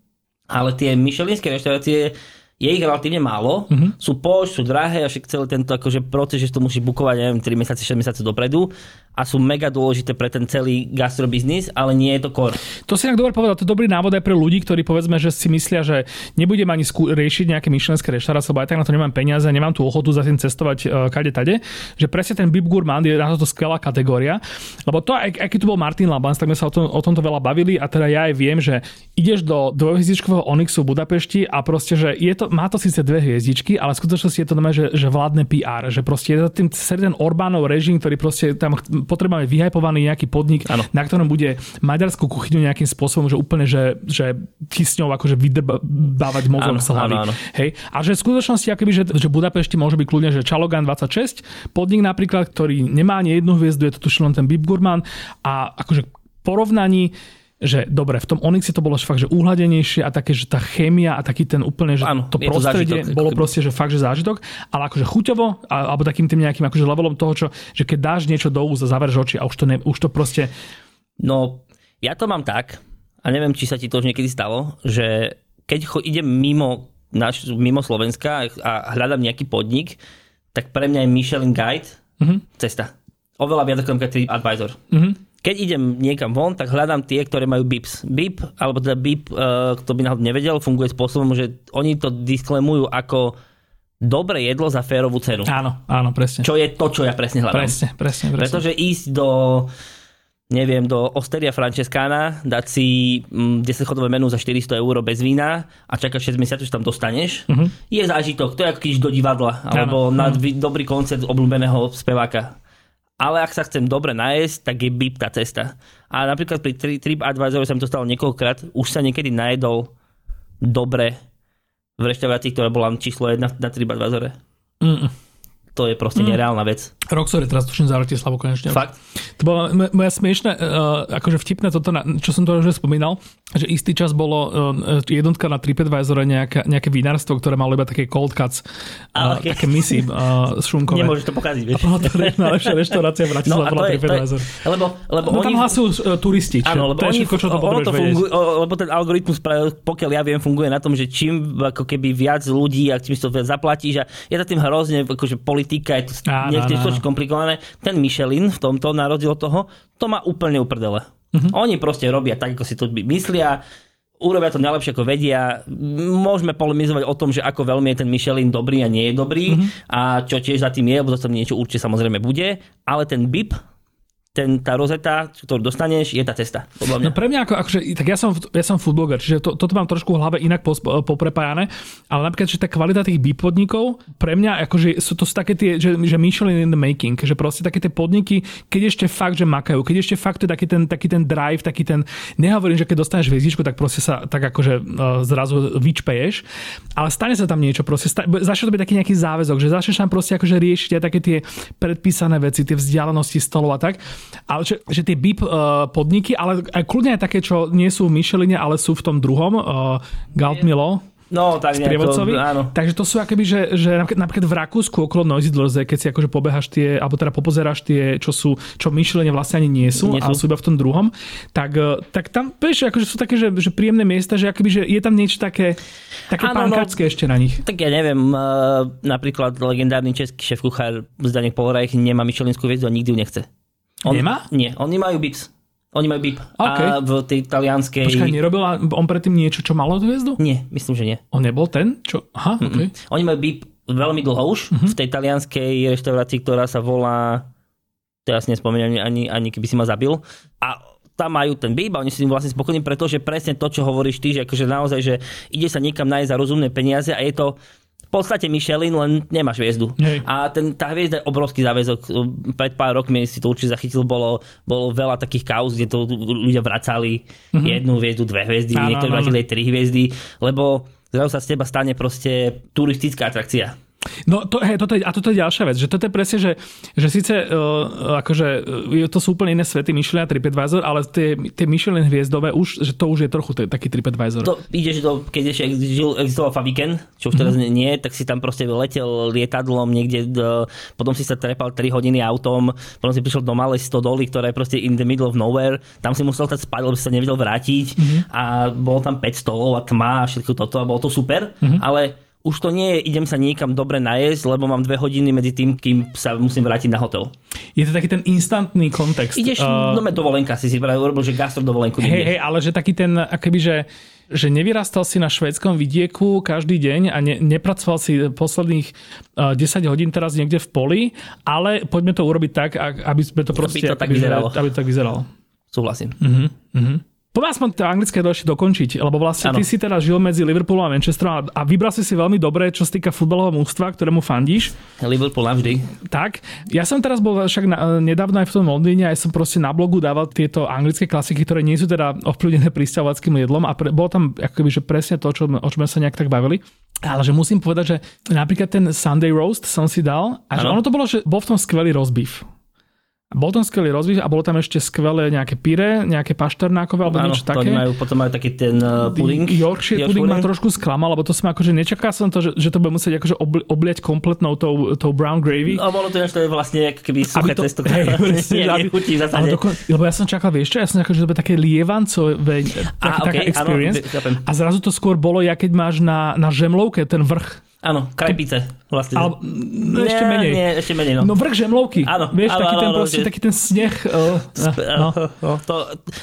ale tie myšelinské reštaurácie je ich relatívne málo, mm-hmm. sú poš, sú drahé a však celý tento akože proces, že to musí bukovať, neviem, 3 mesiace, 6 mesiace dopredu a sú mega dôležité pre ten celý gastrobiznis, ale nie je to core. To si tak dobre povedal, to je dobrý návod aj pre ľudí, ktorí povedzme, že si myslia, že nebudem ani skú- riešiť nejaké myšlenské reštaurácie, lebo aj tak na to nemám peniaze, nemám tú ochotu za tým cestovať uh, kade tade, že presne ten Bib Gourmand je na to skvelá kategória, lebo to, aj, keď tu bol Martin Labans, tak sme sa o, tom, o tomto veľa bavili a teda ja aj viem, že ideš do dvojhviezdičkového Onyxu v Budapešti a proste, že je to, má to síce dve hviezdičky, ale v skutočnosti je to normálne, že, že vládne PR, že proste je to tým ten Orbánov režim, ktorý proste tam potrebujeme vyhypovaný nejaký podnik, ano. na ktorom bude maďarskú kuchyňu nejakým spôsobom, že úplne, že, že kysňou akože vydrbávať mozog z hlavy. Hej? A že v skutočnosti, akoby, že, že Budapešti môže byť kľudne, že Čalogan 26, podnik napríklad, ktorý nemá ani jednu hviezdu, je to tuším len ten Bib Gurman a akože porovnaní že dobre, v tom Onyxe to bolo fakt, že uhladenejšie a také, že tá chémia a taký ten úplne, že ano, to prostredie to zážitok, bolo proste, že fakt, že zážitok, ale akože chuťovo, alebo takým tým nejakým akože levelom toho, čo, že keď dáš niečo do úza, zaverieš oči a už to, ne, už to proste... No, ja to mám tak, a neviem, či sa ti to už niekedy stalo, že keď cho, idem mimo, naš, mimo Slovenska a hľadám nejaký podnik, tak pre mňa je Michelin Guide mm-hmm. cesta. Oveľa viac ako TripAdvisor. Mm-hmm keď idem niekam von, tak hľadám tie, ktoré majú BIPs. BIP, alebo teda BIP, uh, kto by náhodou nevedel, funguje spôsobom, že oni to disklemujú ako dobré jedlo za férovú cenu. Áno, áno, presne. Čo je to, čo ja presne hľadám. Presne, presne, presne. Pretože ísť do neviem, do Osteria Francescana, dať si 10 mm, menu za 400 eur bez vína a čakať 6 mesiacov, že tam dostaneš, uh-huh. je zážitok. To je ako keď do divadla, alebo ano, na ano. dobrý koncert obľúbeného speváka ale ak sa chcem dobre najesť, tak je BIP tá cesta. A napríklad pri TripAdvisor sa mi to stalo niekoľkokrát, už sa niekedy najedol dobre v reštaurácii, ktorá bola číslo 1 na TripAdvisore. Mm to je proste mm. nereálna vec. Roxor je teraz tuším za Bratislavu konečne. Fakt? To bola moja smiešná, uh, akože vtipné toto, na, čo som to už spomínal, že istý čas bolo uh, jednotka na TripAdvisor nejaké, nejaké vinárstvo, ktoré malo iba také cold cuts, uh, okay. také misy uh, šunkové. Nemôžeš to pokaziť, vieš. A bola to najlepšia reštaurácia v no, Bratislave, no, bola TripAdvisor. Lebo, lebo no, oni... tam hlasujú uh, turisti, čo, áno, lebo to je všetko, čo to ono to funguje, lebo ten algoritmus, pokiaľ ja viem, funguje na tom, že čím ako keby viac ľudí, ak čím si to viac zaplatíš a je to tým hrozne akože politika, je to niekde to komplikované. Ten Michelin v tomto, na rozdiel toho, to má úplne uprdele. Uh-huh. Oni proste robia tak, ako si to myslia, urobia to najlepšie, ako vedia. Môžeme polemizovať o tom, že ako veľmi je ten Michelin dobrý a nie je dobrý uh-huh. a čo tiež za tým je, lebo za tým niečo určite samozrejme bude, ale ten BIP ten, tá rozeta, ktorú dostaneš, je tá cesta. Podľa mňa. No pre mňa, ako, akože, tak ja som, ja som foodbloger, čiže to, toto mám trošku v hlave inak poprepájane, ale napríklad, že tá kvalita tých podnikov, pre mňa, akože sú to sú také tie, že, že Michelin in the making, že proste také tie podniky, keď ešte fakt, že makajú, keď ešte fakt je taký ten, taký ten drive, taký ten, nehovorím, že keď dostaneš hviezdičku, tak proste sa tak akože uh, zrazu vyčpeješ, ale stane sa tam niečo, proste sta- začne to byť taký nejaký záväzok, že začneš tam proste akože riešiť aj také tie predpísané veci, tie vzdialenosti stolov a tak ale že, že tie BIP uh, podniky, ale aj kľudne aj také, čo nie sú v Micheline, ale sú v tom druhom, uh, Galtmilo, No, tak nejako, áno. Takže to sú akoby, že, že napríklad v Rakúsku okolo Neusiedlerze, keď si akože pobehaš tie, alebo teda popozeráš tie, čo sú, čo myšlenie vlastne ani nie sú, nie sú. ale sú iba v tom druhom, tak, eh, tak tam, vieš, akože sú také, že, že príjemné miesta, že akoby, že je tam niečo také, také no, ešte na nich. Tak ja neviem, napríklad legendárny český šéf kuchár Zdanek Polreich nemá myšelinskú hviezdu a nikdy ju nechce. On, Nemá? Nie, oni majú BIPS. Oni majú BIP. Okay. A v tej talianskej... Počkaj, nerobil on predtým niečo, čo malo hviezdu? Nie, myslím, že nie. On nebol ten? Čo? Aha, okay. Oni majú BIP veľmi dlho už mm-hmm. v tej talianskej reštaurácii, ktorá sa volá... Teraz nespomeniem ani, ani keby si ma zabil. A tam majú ten BIP a oni sú vlastne spokojní, pretože presne to, čo hovoríš ty, že akože naozaj, že ide sa niekam nájsť za rozumné peniaze a je to podstate Michelin, len nemáš hviezdu. Hej. A ten, tá hviezda je obrovský záväzok. Pred pár rokmi si to určite zachytil, bolo, bolo veľa takých kauz, kde to ľudia vracali mm-hmm. jednu hviezdu, dve hviezdy, áno, niektorí vracili aj tri hviezdy, lebo zrazu sa z teba stane proste turistická atrakcia. No to, hej, toto je, a toto je ďalšia vec, že toto je presne, že, že síce uh, akože, uh, to sú úplne iné svety Michelin a TripAdvisor, ale tie, tie Michelin hviezdové už, že to už je trochu t- taký TripAdvisor. To ideš do, keď ešte existoval Faviken, čo už teraz mm-hmm. nie, tak si tam proste letel lietadlom niekde, do, potom si sa trepal 3 hodiny autom, potom si prišiel do malej stodoly, ktorá je proste in the middle of nowhere, tam si musel tak spať, lebo si sa nevedel vrátiť mm-hmm. a bolo tam 5 stolov a tma a všetko toto a bolo to super, mm-hmm. ale už to nie je, idem sa niekam dobre najesť, lebo mám dve hodiny medzi tým, kým sa musím vrátiť na hotel. Je to taký ten instantný kontext. Ideš, uh, no dovolenka si si práve urobil, že gastro dovolenku. Hej, hej, ale že taký ten, akoby, že že nevyrastal si na švédskom vidieku každý deň a ne, nepracoval si posledných uh, 10 hodín teraz niekde v poli, ale poďme to urobiť tak, aby sme to proste... Aby to tak vyzeralo. Aby to tak vyzeralo. Súhlasím. Uh-huh, uh-huh. Poďme aspoň to anglické ešte dokončiť, lebo vlastne ano. ty si teda žil medzi Liverpoolom a Manchesterom a vybral si si veľmi dobre, čo sa týka futbalového mústva, ktorému fandíš. Liverpool navždy. Tak. Ja som teraz bol však na, nedávno aj v tom Londýne a ja som proste na blogu dával tieto anglické klasiky, ktoré nie sú teda ovplyvnené pristavovackým jedlom a pre, bolo tam akoby, že presne to, čo, o čom sme sa nejak tak bavili. Ale že musím povedať, že napríklad ten Sunday roast som si dal a že ono to bolo, že bol v tom skvelý rozbív. Bol tam skvelý rozvih a bolo tam ešte skvelé nejaké pire, nejaké pašternákové alebo niečo také. Majú, potom majú taký ten uh, puding. Yorkshire, Yorkshire pudding ma trošku sklamal, lebo to som akože nečakal som to, že, že to bude musieť akože obli, obliať kompletnou tou, tou brown gravy. No bolo to, že to je vlastne keby suché to, testo, hej, nie, nechutí v zásade. Dokon, lebo ja som čakal, vieš čo, ja som čakal, že to bude také lievancové, okay, taká experience. Áno, a zrazu to skôr bolo, ja keď máš na, na žemlovke ten vrch Áno, krajpice vlastne. Ale, no, ešte menej. Nie, ešte menej, no. No vrch žemlovky. Áno. Vieš, áno, taký, áno, ten áno, proste, že... taký ten sneh. Uh, no. no. To,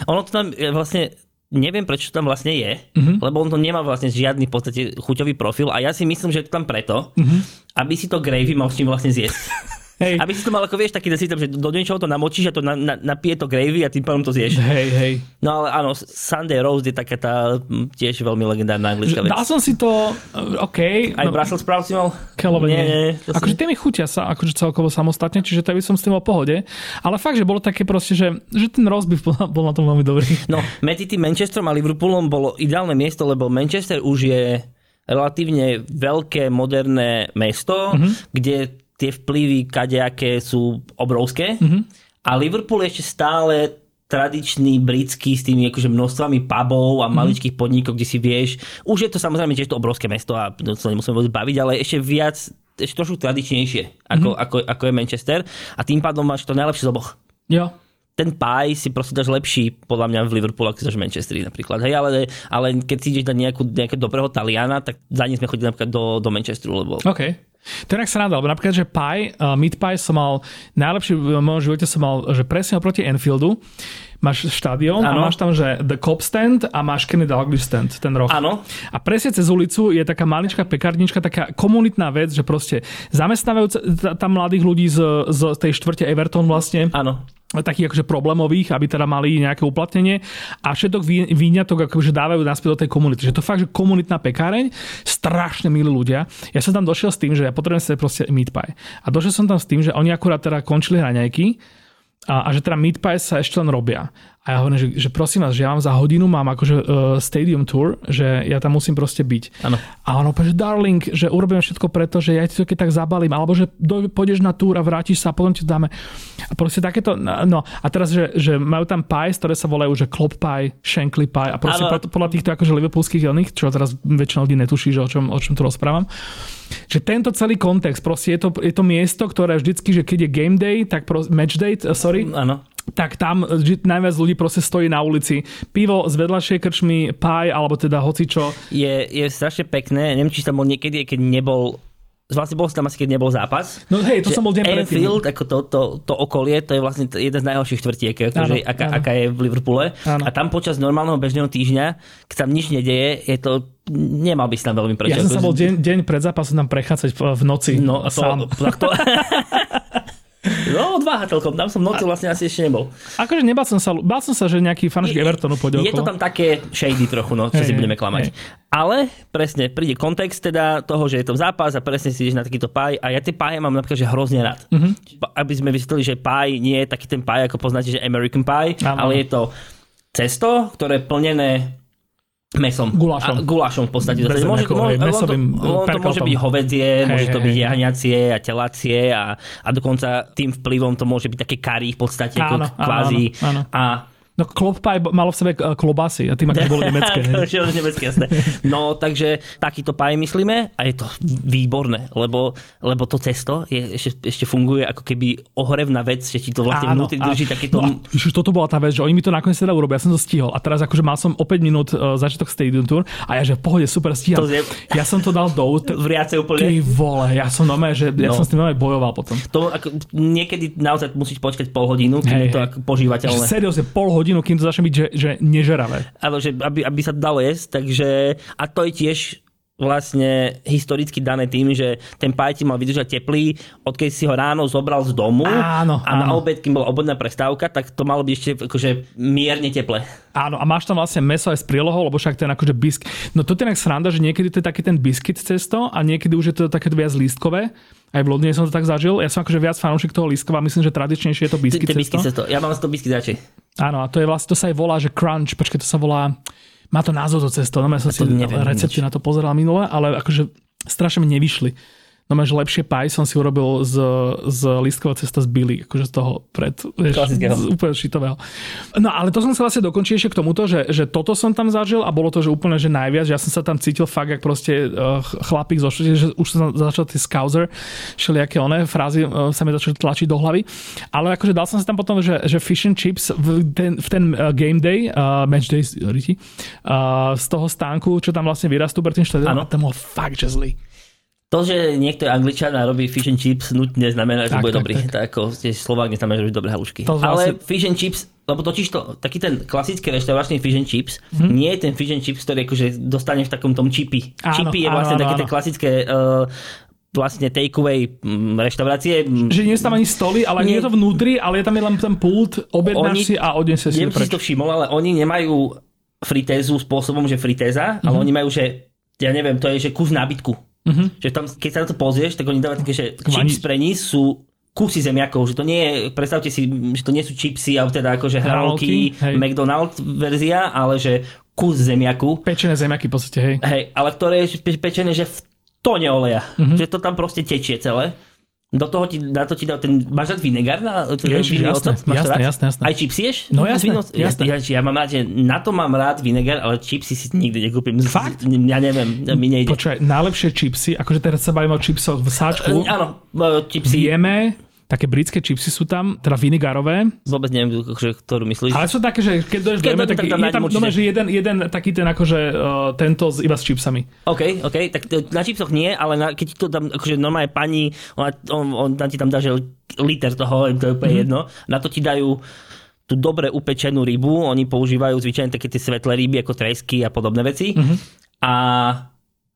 ono to tam vlastne neviem, prečo to tam vlastne je, uh-huh. lebo on to nemá vlastne žiadny v podstate chuťový profil a ja si myslím, že je to tam preto, uh-huh. aby si to gravy mal s tým vlastne zjesť. Hej. Aby si to mal ako vieš taký systém, že do niečoho to namočíš a to na, na, napije to gravy a tým pádom to zješ. Hej, hej. No ale áno, Sunday Roast je taká tá tiež veľmi legendárna anglická vec. Dal som si to, uh, OK. Aj no, Brussels sprouts si mal? Keľove, nie. nie. Akože tie mi chutia sa akože celkovo samostatne, čiže to by som s tým v pohode. Ale fakt, že bolo také proste, že, že ten rozbiv bol, bol na tom veľmi dobrý. No, medzi tým Manchesterom a Liverpoolom bolo ideálne miesto, lebo Manchester už je relatívne veľké, moderné mesto, mm-hmm. kde tie vplyvy kadejaké sú obrovské. Mm-hmm. A Liverpool je ešte stále tradičný britský s tými akože množstvami pubov a mm-hmm. maličkých podnikov, kde si vieš. Už je to samozrejme tiež to obrovské mesto a to sa nemusíme vôbec baviť, ale ešte viac, ešte trošku tradičnejšie ako, mm-hmm. ako, ako je Manchester a tým pádom máš to najlepšie z oboch. Jo. Ten pie si proste dáš lepší podľa mňa v Liverpoole, ako si dáš Manchesteri napríklad. Hej, ale, ale keď si ideš na nejakú, nejakého dobrého Taliana, tak za ním sme chodili napríklad do, do Manchesteru. Lebo... Okay. Je sa nadal, napríklad, že pie, uh, meat pie som mal, najlepšie v mojom živote som mal, že presne oproti Enfieldu, máš štadión a máš tam, že The Cop Stand a máš Kenny Dalglish Stand, ten roh. Áno. A presne cez ulicu je taká maličká pekárnička, taká komunitná vec, že proste zamestnávajú tam mladých ľudí z, z tej štvrte Everton vlastne. Áno takých akože problémových, aby teda mali nejaké uplatnenie a všetok výňatok akože dávajú naspäť do tej komunity. Že to fakt, že komunitná pekáreň, strašne milí ľudia. Ja som tam došiel s tým, že ja potrebujem si proste meat pie. A došiel som tam s tým, že oni akurát teda končili hraňajky a, a že teda meat pies sa ešte len robia. A ja hovorím, že, že prosím vás, že ja vám za hodinu mám akože uh, stadium tour, že ja tam musím proste byť. Ano. A on že darling, že urobíme všetko preto, že ja ti to keď tak zabalím, alebo že do, pôjdeš na túr a vrátiš sa a potom ti to dáme. A proste takéto, no a teraz, že, že majú tam pies, ktoré sa volajú, že klop pie, shankly pie a proste ano. podľa týchto akože liverpoolských jelných, čo teraz väčšina ľudí netuší, že o čom, o čom tu rozprávam. Že tento celý kontext, proste je to, je to miesto, ktoré vždycky, že keď je game day, tak pro, match day, sorry, ano tak tam najviac ľudí proste stojí na ulici. Pivo z vedľašej krčmy, paj, alebo teda hocičo. Je, je strašne pekné, neviem, či tam bol niekedy, keď nebol vlastne bol tam asi, keď nebol zápas. No hej, to som bol deň predtým. Anfield, ako to, to, to, okolie, to je vlastne jeden z najhorších štvrtiek, akože, aká, áno. aká je v Liverpoole. Áno. A tam počas normálneho bežného týždňa, keď tam nič nedeje, je to nemal by si tam veľmi prečo. Ja som sa bol deň, deň pred zápasom tam prechádzať v noci. No a to, sám. to, No, odváha celkom, tam som noci vlastne asi ešte nebol. Akože nebal som sa, bál som sa, že nejaký fanúšik Evertonu pôjde Je to tam také shady trochu, no, čo hey, si budeme klamať. Hey. Ale presne, príde kontext teda toho, že je to zápas a presne si ideš na takýto paj a ja tie páje mám napríklad, že hrozne rád. Mm-hmm. Aby sme vysvetlili, že paj nie je taký ten paj, ako poznáte, že American pie, Áno. ale je to cesto, ktoré je plnené mesom. Gulášom. A, gulášom v podstate. Bez môže, môže, mesovým to, to môže byť hovedzie, hej, môže to byť jahňacie a telacie a, a dokonca tým vplyvom to môže byť také kary v podstate, áno, ako kvázi. Áno, áno. A No Klopaj malo v sebe eh, klobasy a tým aké bolo nemecké. nemecké, jasné. No takže takýto paj myslíme a je to výborné, lebo, lebo to cesto je, ešte, ešte funguje ako keby ohrevná vec, že ti to vlastne vnútri drží takéto... No, toto bola tá vec, že oni mi to nakoniec teda urobia, ja som to stihol a teraz akože mal som o 5 minút uh, začiatok Stadium Tour a ja že v pohode, super, stíham. Je... Ja som to dal do... Vriace úplne. Ty vole, ja som normálne, že ja no. som s tým bojoval potom. To ako, niekedy naozaj musíš počkať pol hodinu, kým hey, to ako požívateľné. Seriózne, pol hodinu, kým to začne byť, že, že nežeravé. Ale že aby, aby sa dalo jesť, takže a to je tiež vlastne historicky dané tým, že ten ti mal vydržať teplý, odkedy si ho ráno zobral z domu áno, a áno. na obed, kým bola obodná prestávka, tak to malo byť ešte akože mierne teple. Áno, a máš tam vlastne meso aj s prílohou, lebo však ten akože bisk... No to je sranda, že niekedy to je taký ten biscuit cesto a niekedy už je to také viac lístkové. Aj v Londýne som to tak zažil. Ja som akože viac fanúšik toho lístkova, myslím, že tradičnejšie je to biscuit cesto. Ja mám to biscuit radšej. Áno, a to je vlastne, to sa aj volá, že crunch, počkej, to sa volá, má to názov to cesto, no ja som si recepty na to pozeral minule, ale akože strašne mi nevyšli no máš lepšie paj som si urobil z, z listkového cesta z Billy, akože z toho pred, vieš, z úplne šitového. No ale to som sa vlastne dokončil ešte k tomuto, že, že toto som tam zažil a bolo to, že úplne, že najviac, že ja som sa tam cítil fakt, jak proste uh, chlapík zo že už som začal tie scouser, všelijaké oné frázy uh, sa mi začali tlačiť do hlavy. Ale akože dal som sa tam potom, že, že fish and chips v ten, v ten uh, game day, uh, match day, uh, z toho stánku, čo tam vlastne vyrastú pre tým štadiónom, tam bol fakt že zlý. To, že niekto je angličan a robí fish and chips, nutne znamená, že tak, bude tak, dobrý. Tak, tak. ako Slovák neznamená, že robí dobré halušky. To Ale asi... fish and chips, lebo totiž to, taký ten klasický reštauračný fish and chips, hmm. nie je ten fish and chips, ktorý akože dostane v takom tom. Áno, Chipy je vlastne áno, také áno. tie klasické uh, vlastne takeaway mm, reštaurácie. Že nie sú tam ani stoly, ale nie, nie je to vnútri, ale je tam len ten pult, objednáš si a odniesie si Neviem, si to všimol, ale oni nemajú fritézu spôsobom, že fritéza, mm-hmm. ale mhm. oni majú, že ja neviem, to je, že kus nábytku. Mm-hmm. Že tam, keď sa na to pozrieš, tak oni dávajú také, že chips pre ní sú kusy zemiakov, že to nie je, predstavte si, že to nie sú chipsy, alebo teda akože hranolky, McDonald's verzia, ale že kus zemiaku. Pečené zemiaky v podstate, hej. Hej, ale ktoré je pečené, že v tone oleja. Mm-hmm. Že to tam proste tečie celé. Do toho ti, na to ti dal ten, máš rád vinegar? Na, Ježiš, jasné, jasné, jasné, jasné. Aj chipsy ješ? No jasné, jasné. Ja, ja, ja, mám rád, že na to mám rád vinegar, ale chipsy si nikdy nekúpim. Fakt? Ja neviem, mi nejde. Počúvaj, najlepšie chipsy, akože teraz sa bavíme o chipsoch v sáčku. Uh, áno, chipsy. Vieme, také britské čipsy sú tam, teda vinegarové. Vôbec neviem, že, ktorú myslíš. Ale sú také, že keď doješ do tak, tak tam je tam no, že jeden, jeden taký ten akože uh, tento iba s čipsami. OK, OK, tak na čipsoch nie, ale na, keď to tam, akože normálne pani, ona, on, on, on ti tam dá, že liter toho, to je úplne mm-hmm. jedno, na to ti dajú tú dobre upečenú rybu, oni používajú zvyčajne také tie svetlé ryby ako tresky a podobné veci. Mm-hmm. A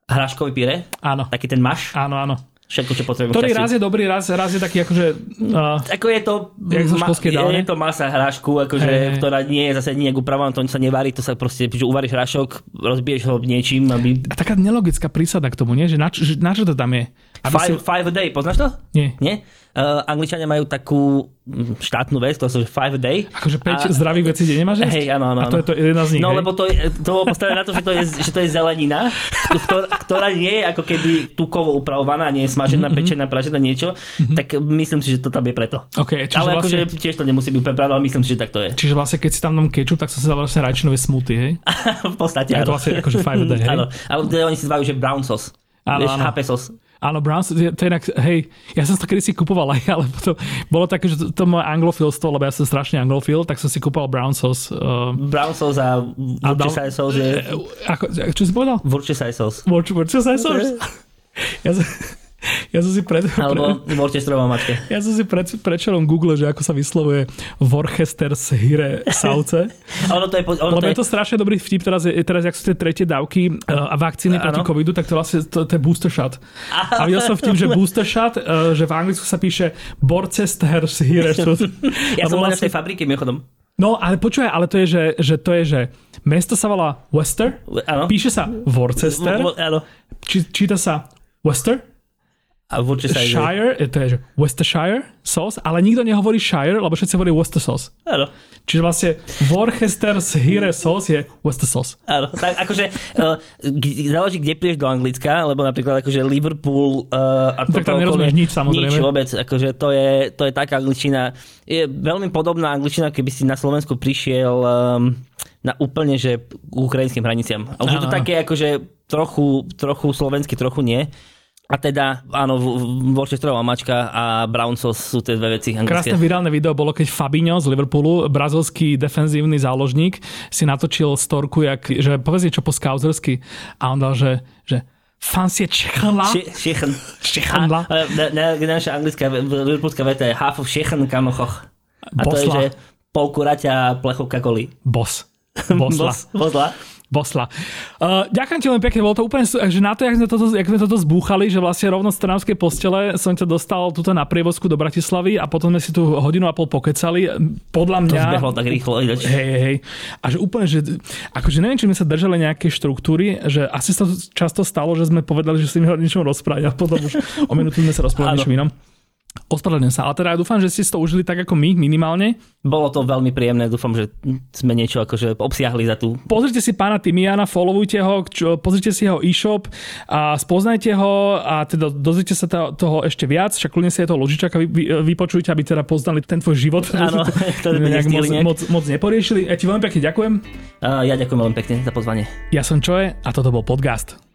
hraškový pire, áno. taký ten maš. Áno, áno všetko, čo potrebujem. Ktorý raz je dobrý, raz, raz je taký akože... Uh, ako je to, ma, je, je to masa hrášku, akože, hey. ktorá nie je zase nejak upravená, to sa nevarí, to sa proste, že uvaríš hrášok, rozbiješ ho niečím, aby... A taká nelogická prísada k tomu, nie? Že na, na čo to tam je? Five, si... five a day, poznáš to? Nie. Nie? Uh, Angličania majú takú mm, štátnu vec, to sú five a day. Akože 5 a... zdravých vecí deň nemáš Hej, áno, áno. A to je to jedna z nich, No, hej? lebo to, to bolo postavené na to, že to je, že to je zelenina, ktorá, ktorá nie je ako keby tukovo upravovaná, nie je smažená, mm-hmm. pečená, pražená niečo, mm-hmm. tak myslím si, že to tam je preto. Okay, čiže ale vlastne... akože tiež to nemusí byť úplne pravda, ale myslím si, že tak to je. Čiže vlastne keď si tam dám kečup, tak sa dá vlastne rajčinové smoothie, hej? v podstate, áno. Je to vlastne akože five a day, hej? Áno, ale oni si zvajú, že brown sauce. Áno, áno. HP sauce. Áno, Browns, to je inak, hej, ja som to kedysi kupoval aj, ale to, bolo také, že to, to moje anglofilstvo, lebo ja som strašne anglofil, tak som si kupoval Brown sauce. Uh, brown sauce a Worcestershire sauce je... Ako, čo si povedal? Worcestershire sauce. Worcestershire sauce? ja som, ja som si pred... Alebo Worcesterová mačka. Ja som si pred, predčerom Google, že ako sa vyslovuje Worcestershire Sauce. ono to je, ono Lebo to je... je to strašne dobrý vtip, teraz, je, teraz ak sú tie tretie dávky uh, a vakcíny proti covidu, tak to vlastne to, to je booster shot. A videl som vtip, že booster shot, uh, že v Anglicku sa píše Worcestershire Sauce. ja som vlastne... v tej fabrike, mimochodom. No, ale počúvaj, ale to je, že, že to je, že mesto sa volá Wester, ano. píše sa Worcester, ano. Či, číta sa Wester, a. Shire, to je že Worcestershire sauce, ale nikto nehovorí Shire, lebo všetci hovorí Worcester sauce. Áno. Čiže vlastne Worcestershire sauce je Worcester sauce. Áno, tak akože uh, záleží, kde prídeš do Anglicka, lebo napríklad akože Liverpool uh, a to tak tam nerozumieš nič samozrejme. Nič vôbec, akože to je, to je taká angličina, je veľmi podobná angličina, keby si na Slovensku prišiel um, na úplne, že k ukrajinským hraniciam. A už je to také akože trochu, trochu slovensky, trochu nie. A teda, áno, Worcesterová mačka a Brown sauce sú tie dve veci anglické. Krásne virálne video bolo, keď Fabinho z Liverpoolu, brazilský defenzívny záložník, si natočil storku, jak, že povedz niečo po skauzersky a on dal, že, že fancy Čechenla. Čechen. Čechenla. Naša anglická liverpoolská veta je half of Čechen kamochoch. A to je, že polku raťa plechovka koli. Bos. Bosla. Bos, bosla bosla. Uh, ďakujem ti len pekne, bolo to úplne, že na to, jak sme toto, jak sme toto zbúchali, že vlastne rovno z Trnavskej postele som ťa dostal tuto na prievozku do Bratislavy a potom sme si tu hodinu a pol pokecali. Podľa mňa... To zbehlo tak rýchlo. Hej, hej. A že úplne, že akože neviem, či sme sa držali nejaké štruktúry, že asi sa to často stalo, že sme povedali, že si mi o niečom rozprávať a potom už o minútu sme sa rozprávali niečom inom. Ospravedlňujem sa, ale teda ja dúfam, že ste si to užili tak ako my, minimálne. Bolo to veľmi príjemné, dúfam, že sme niečo akože obsiahli za tú. Pozrite si pána Timiana, followujte ho, čo, pozrite si jeho e-shop a spoznajte ho a teda dozrite sa toho ešte viac, však kľudne si je to Ložičaka vy, vy, vypočujte, aby teda poznali ten tvoj život. Áno, to nejak moc, moc, moc neporiešili. Ja ti veľmi pekne ďakujem. Uh, ja ďakujem veľmi pekne za pozvanie. Ja som Čoje a toto bol podcast.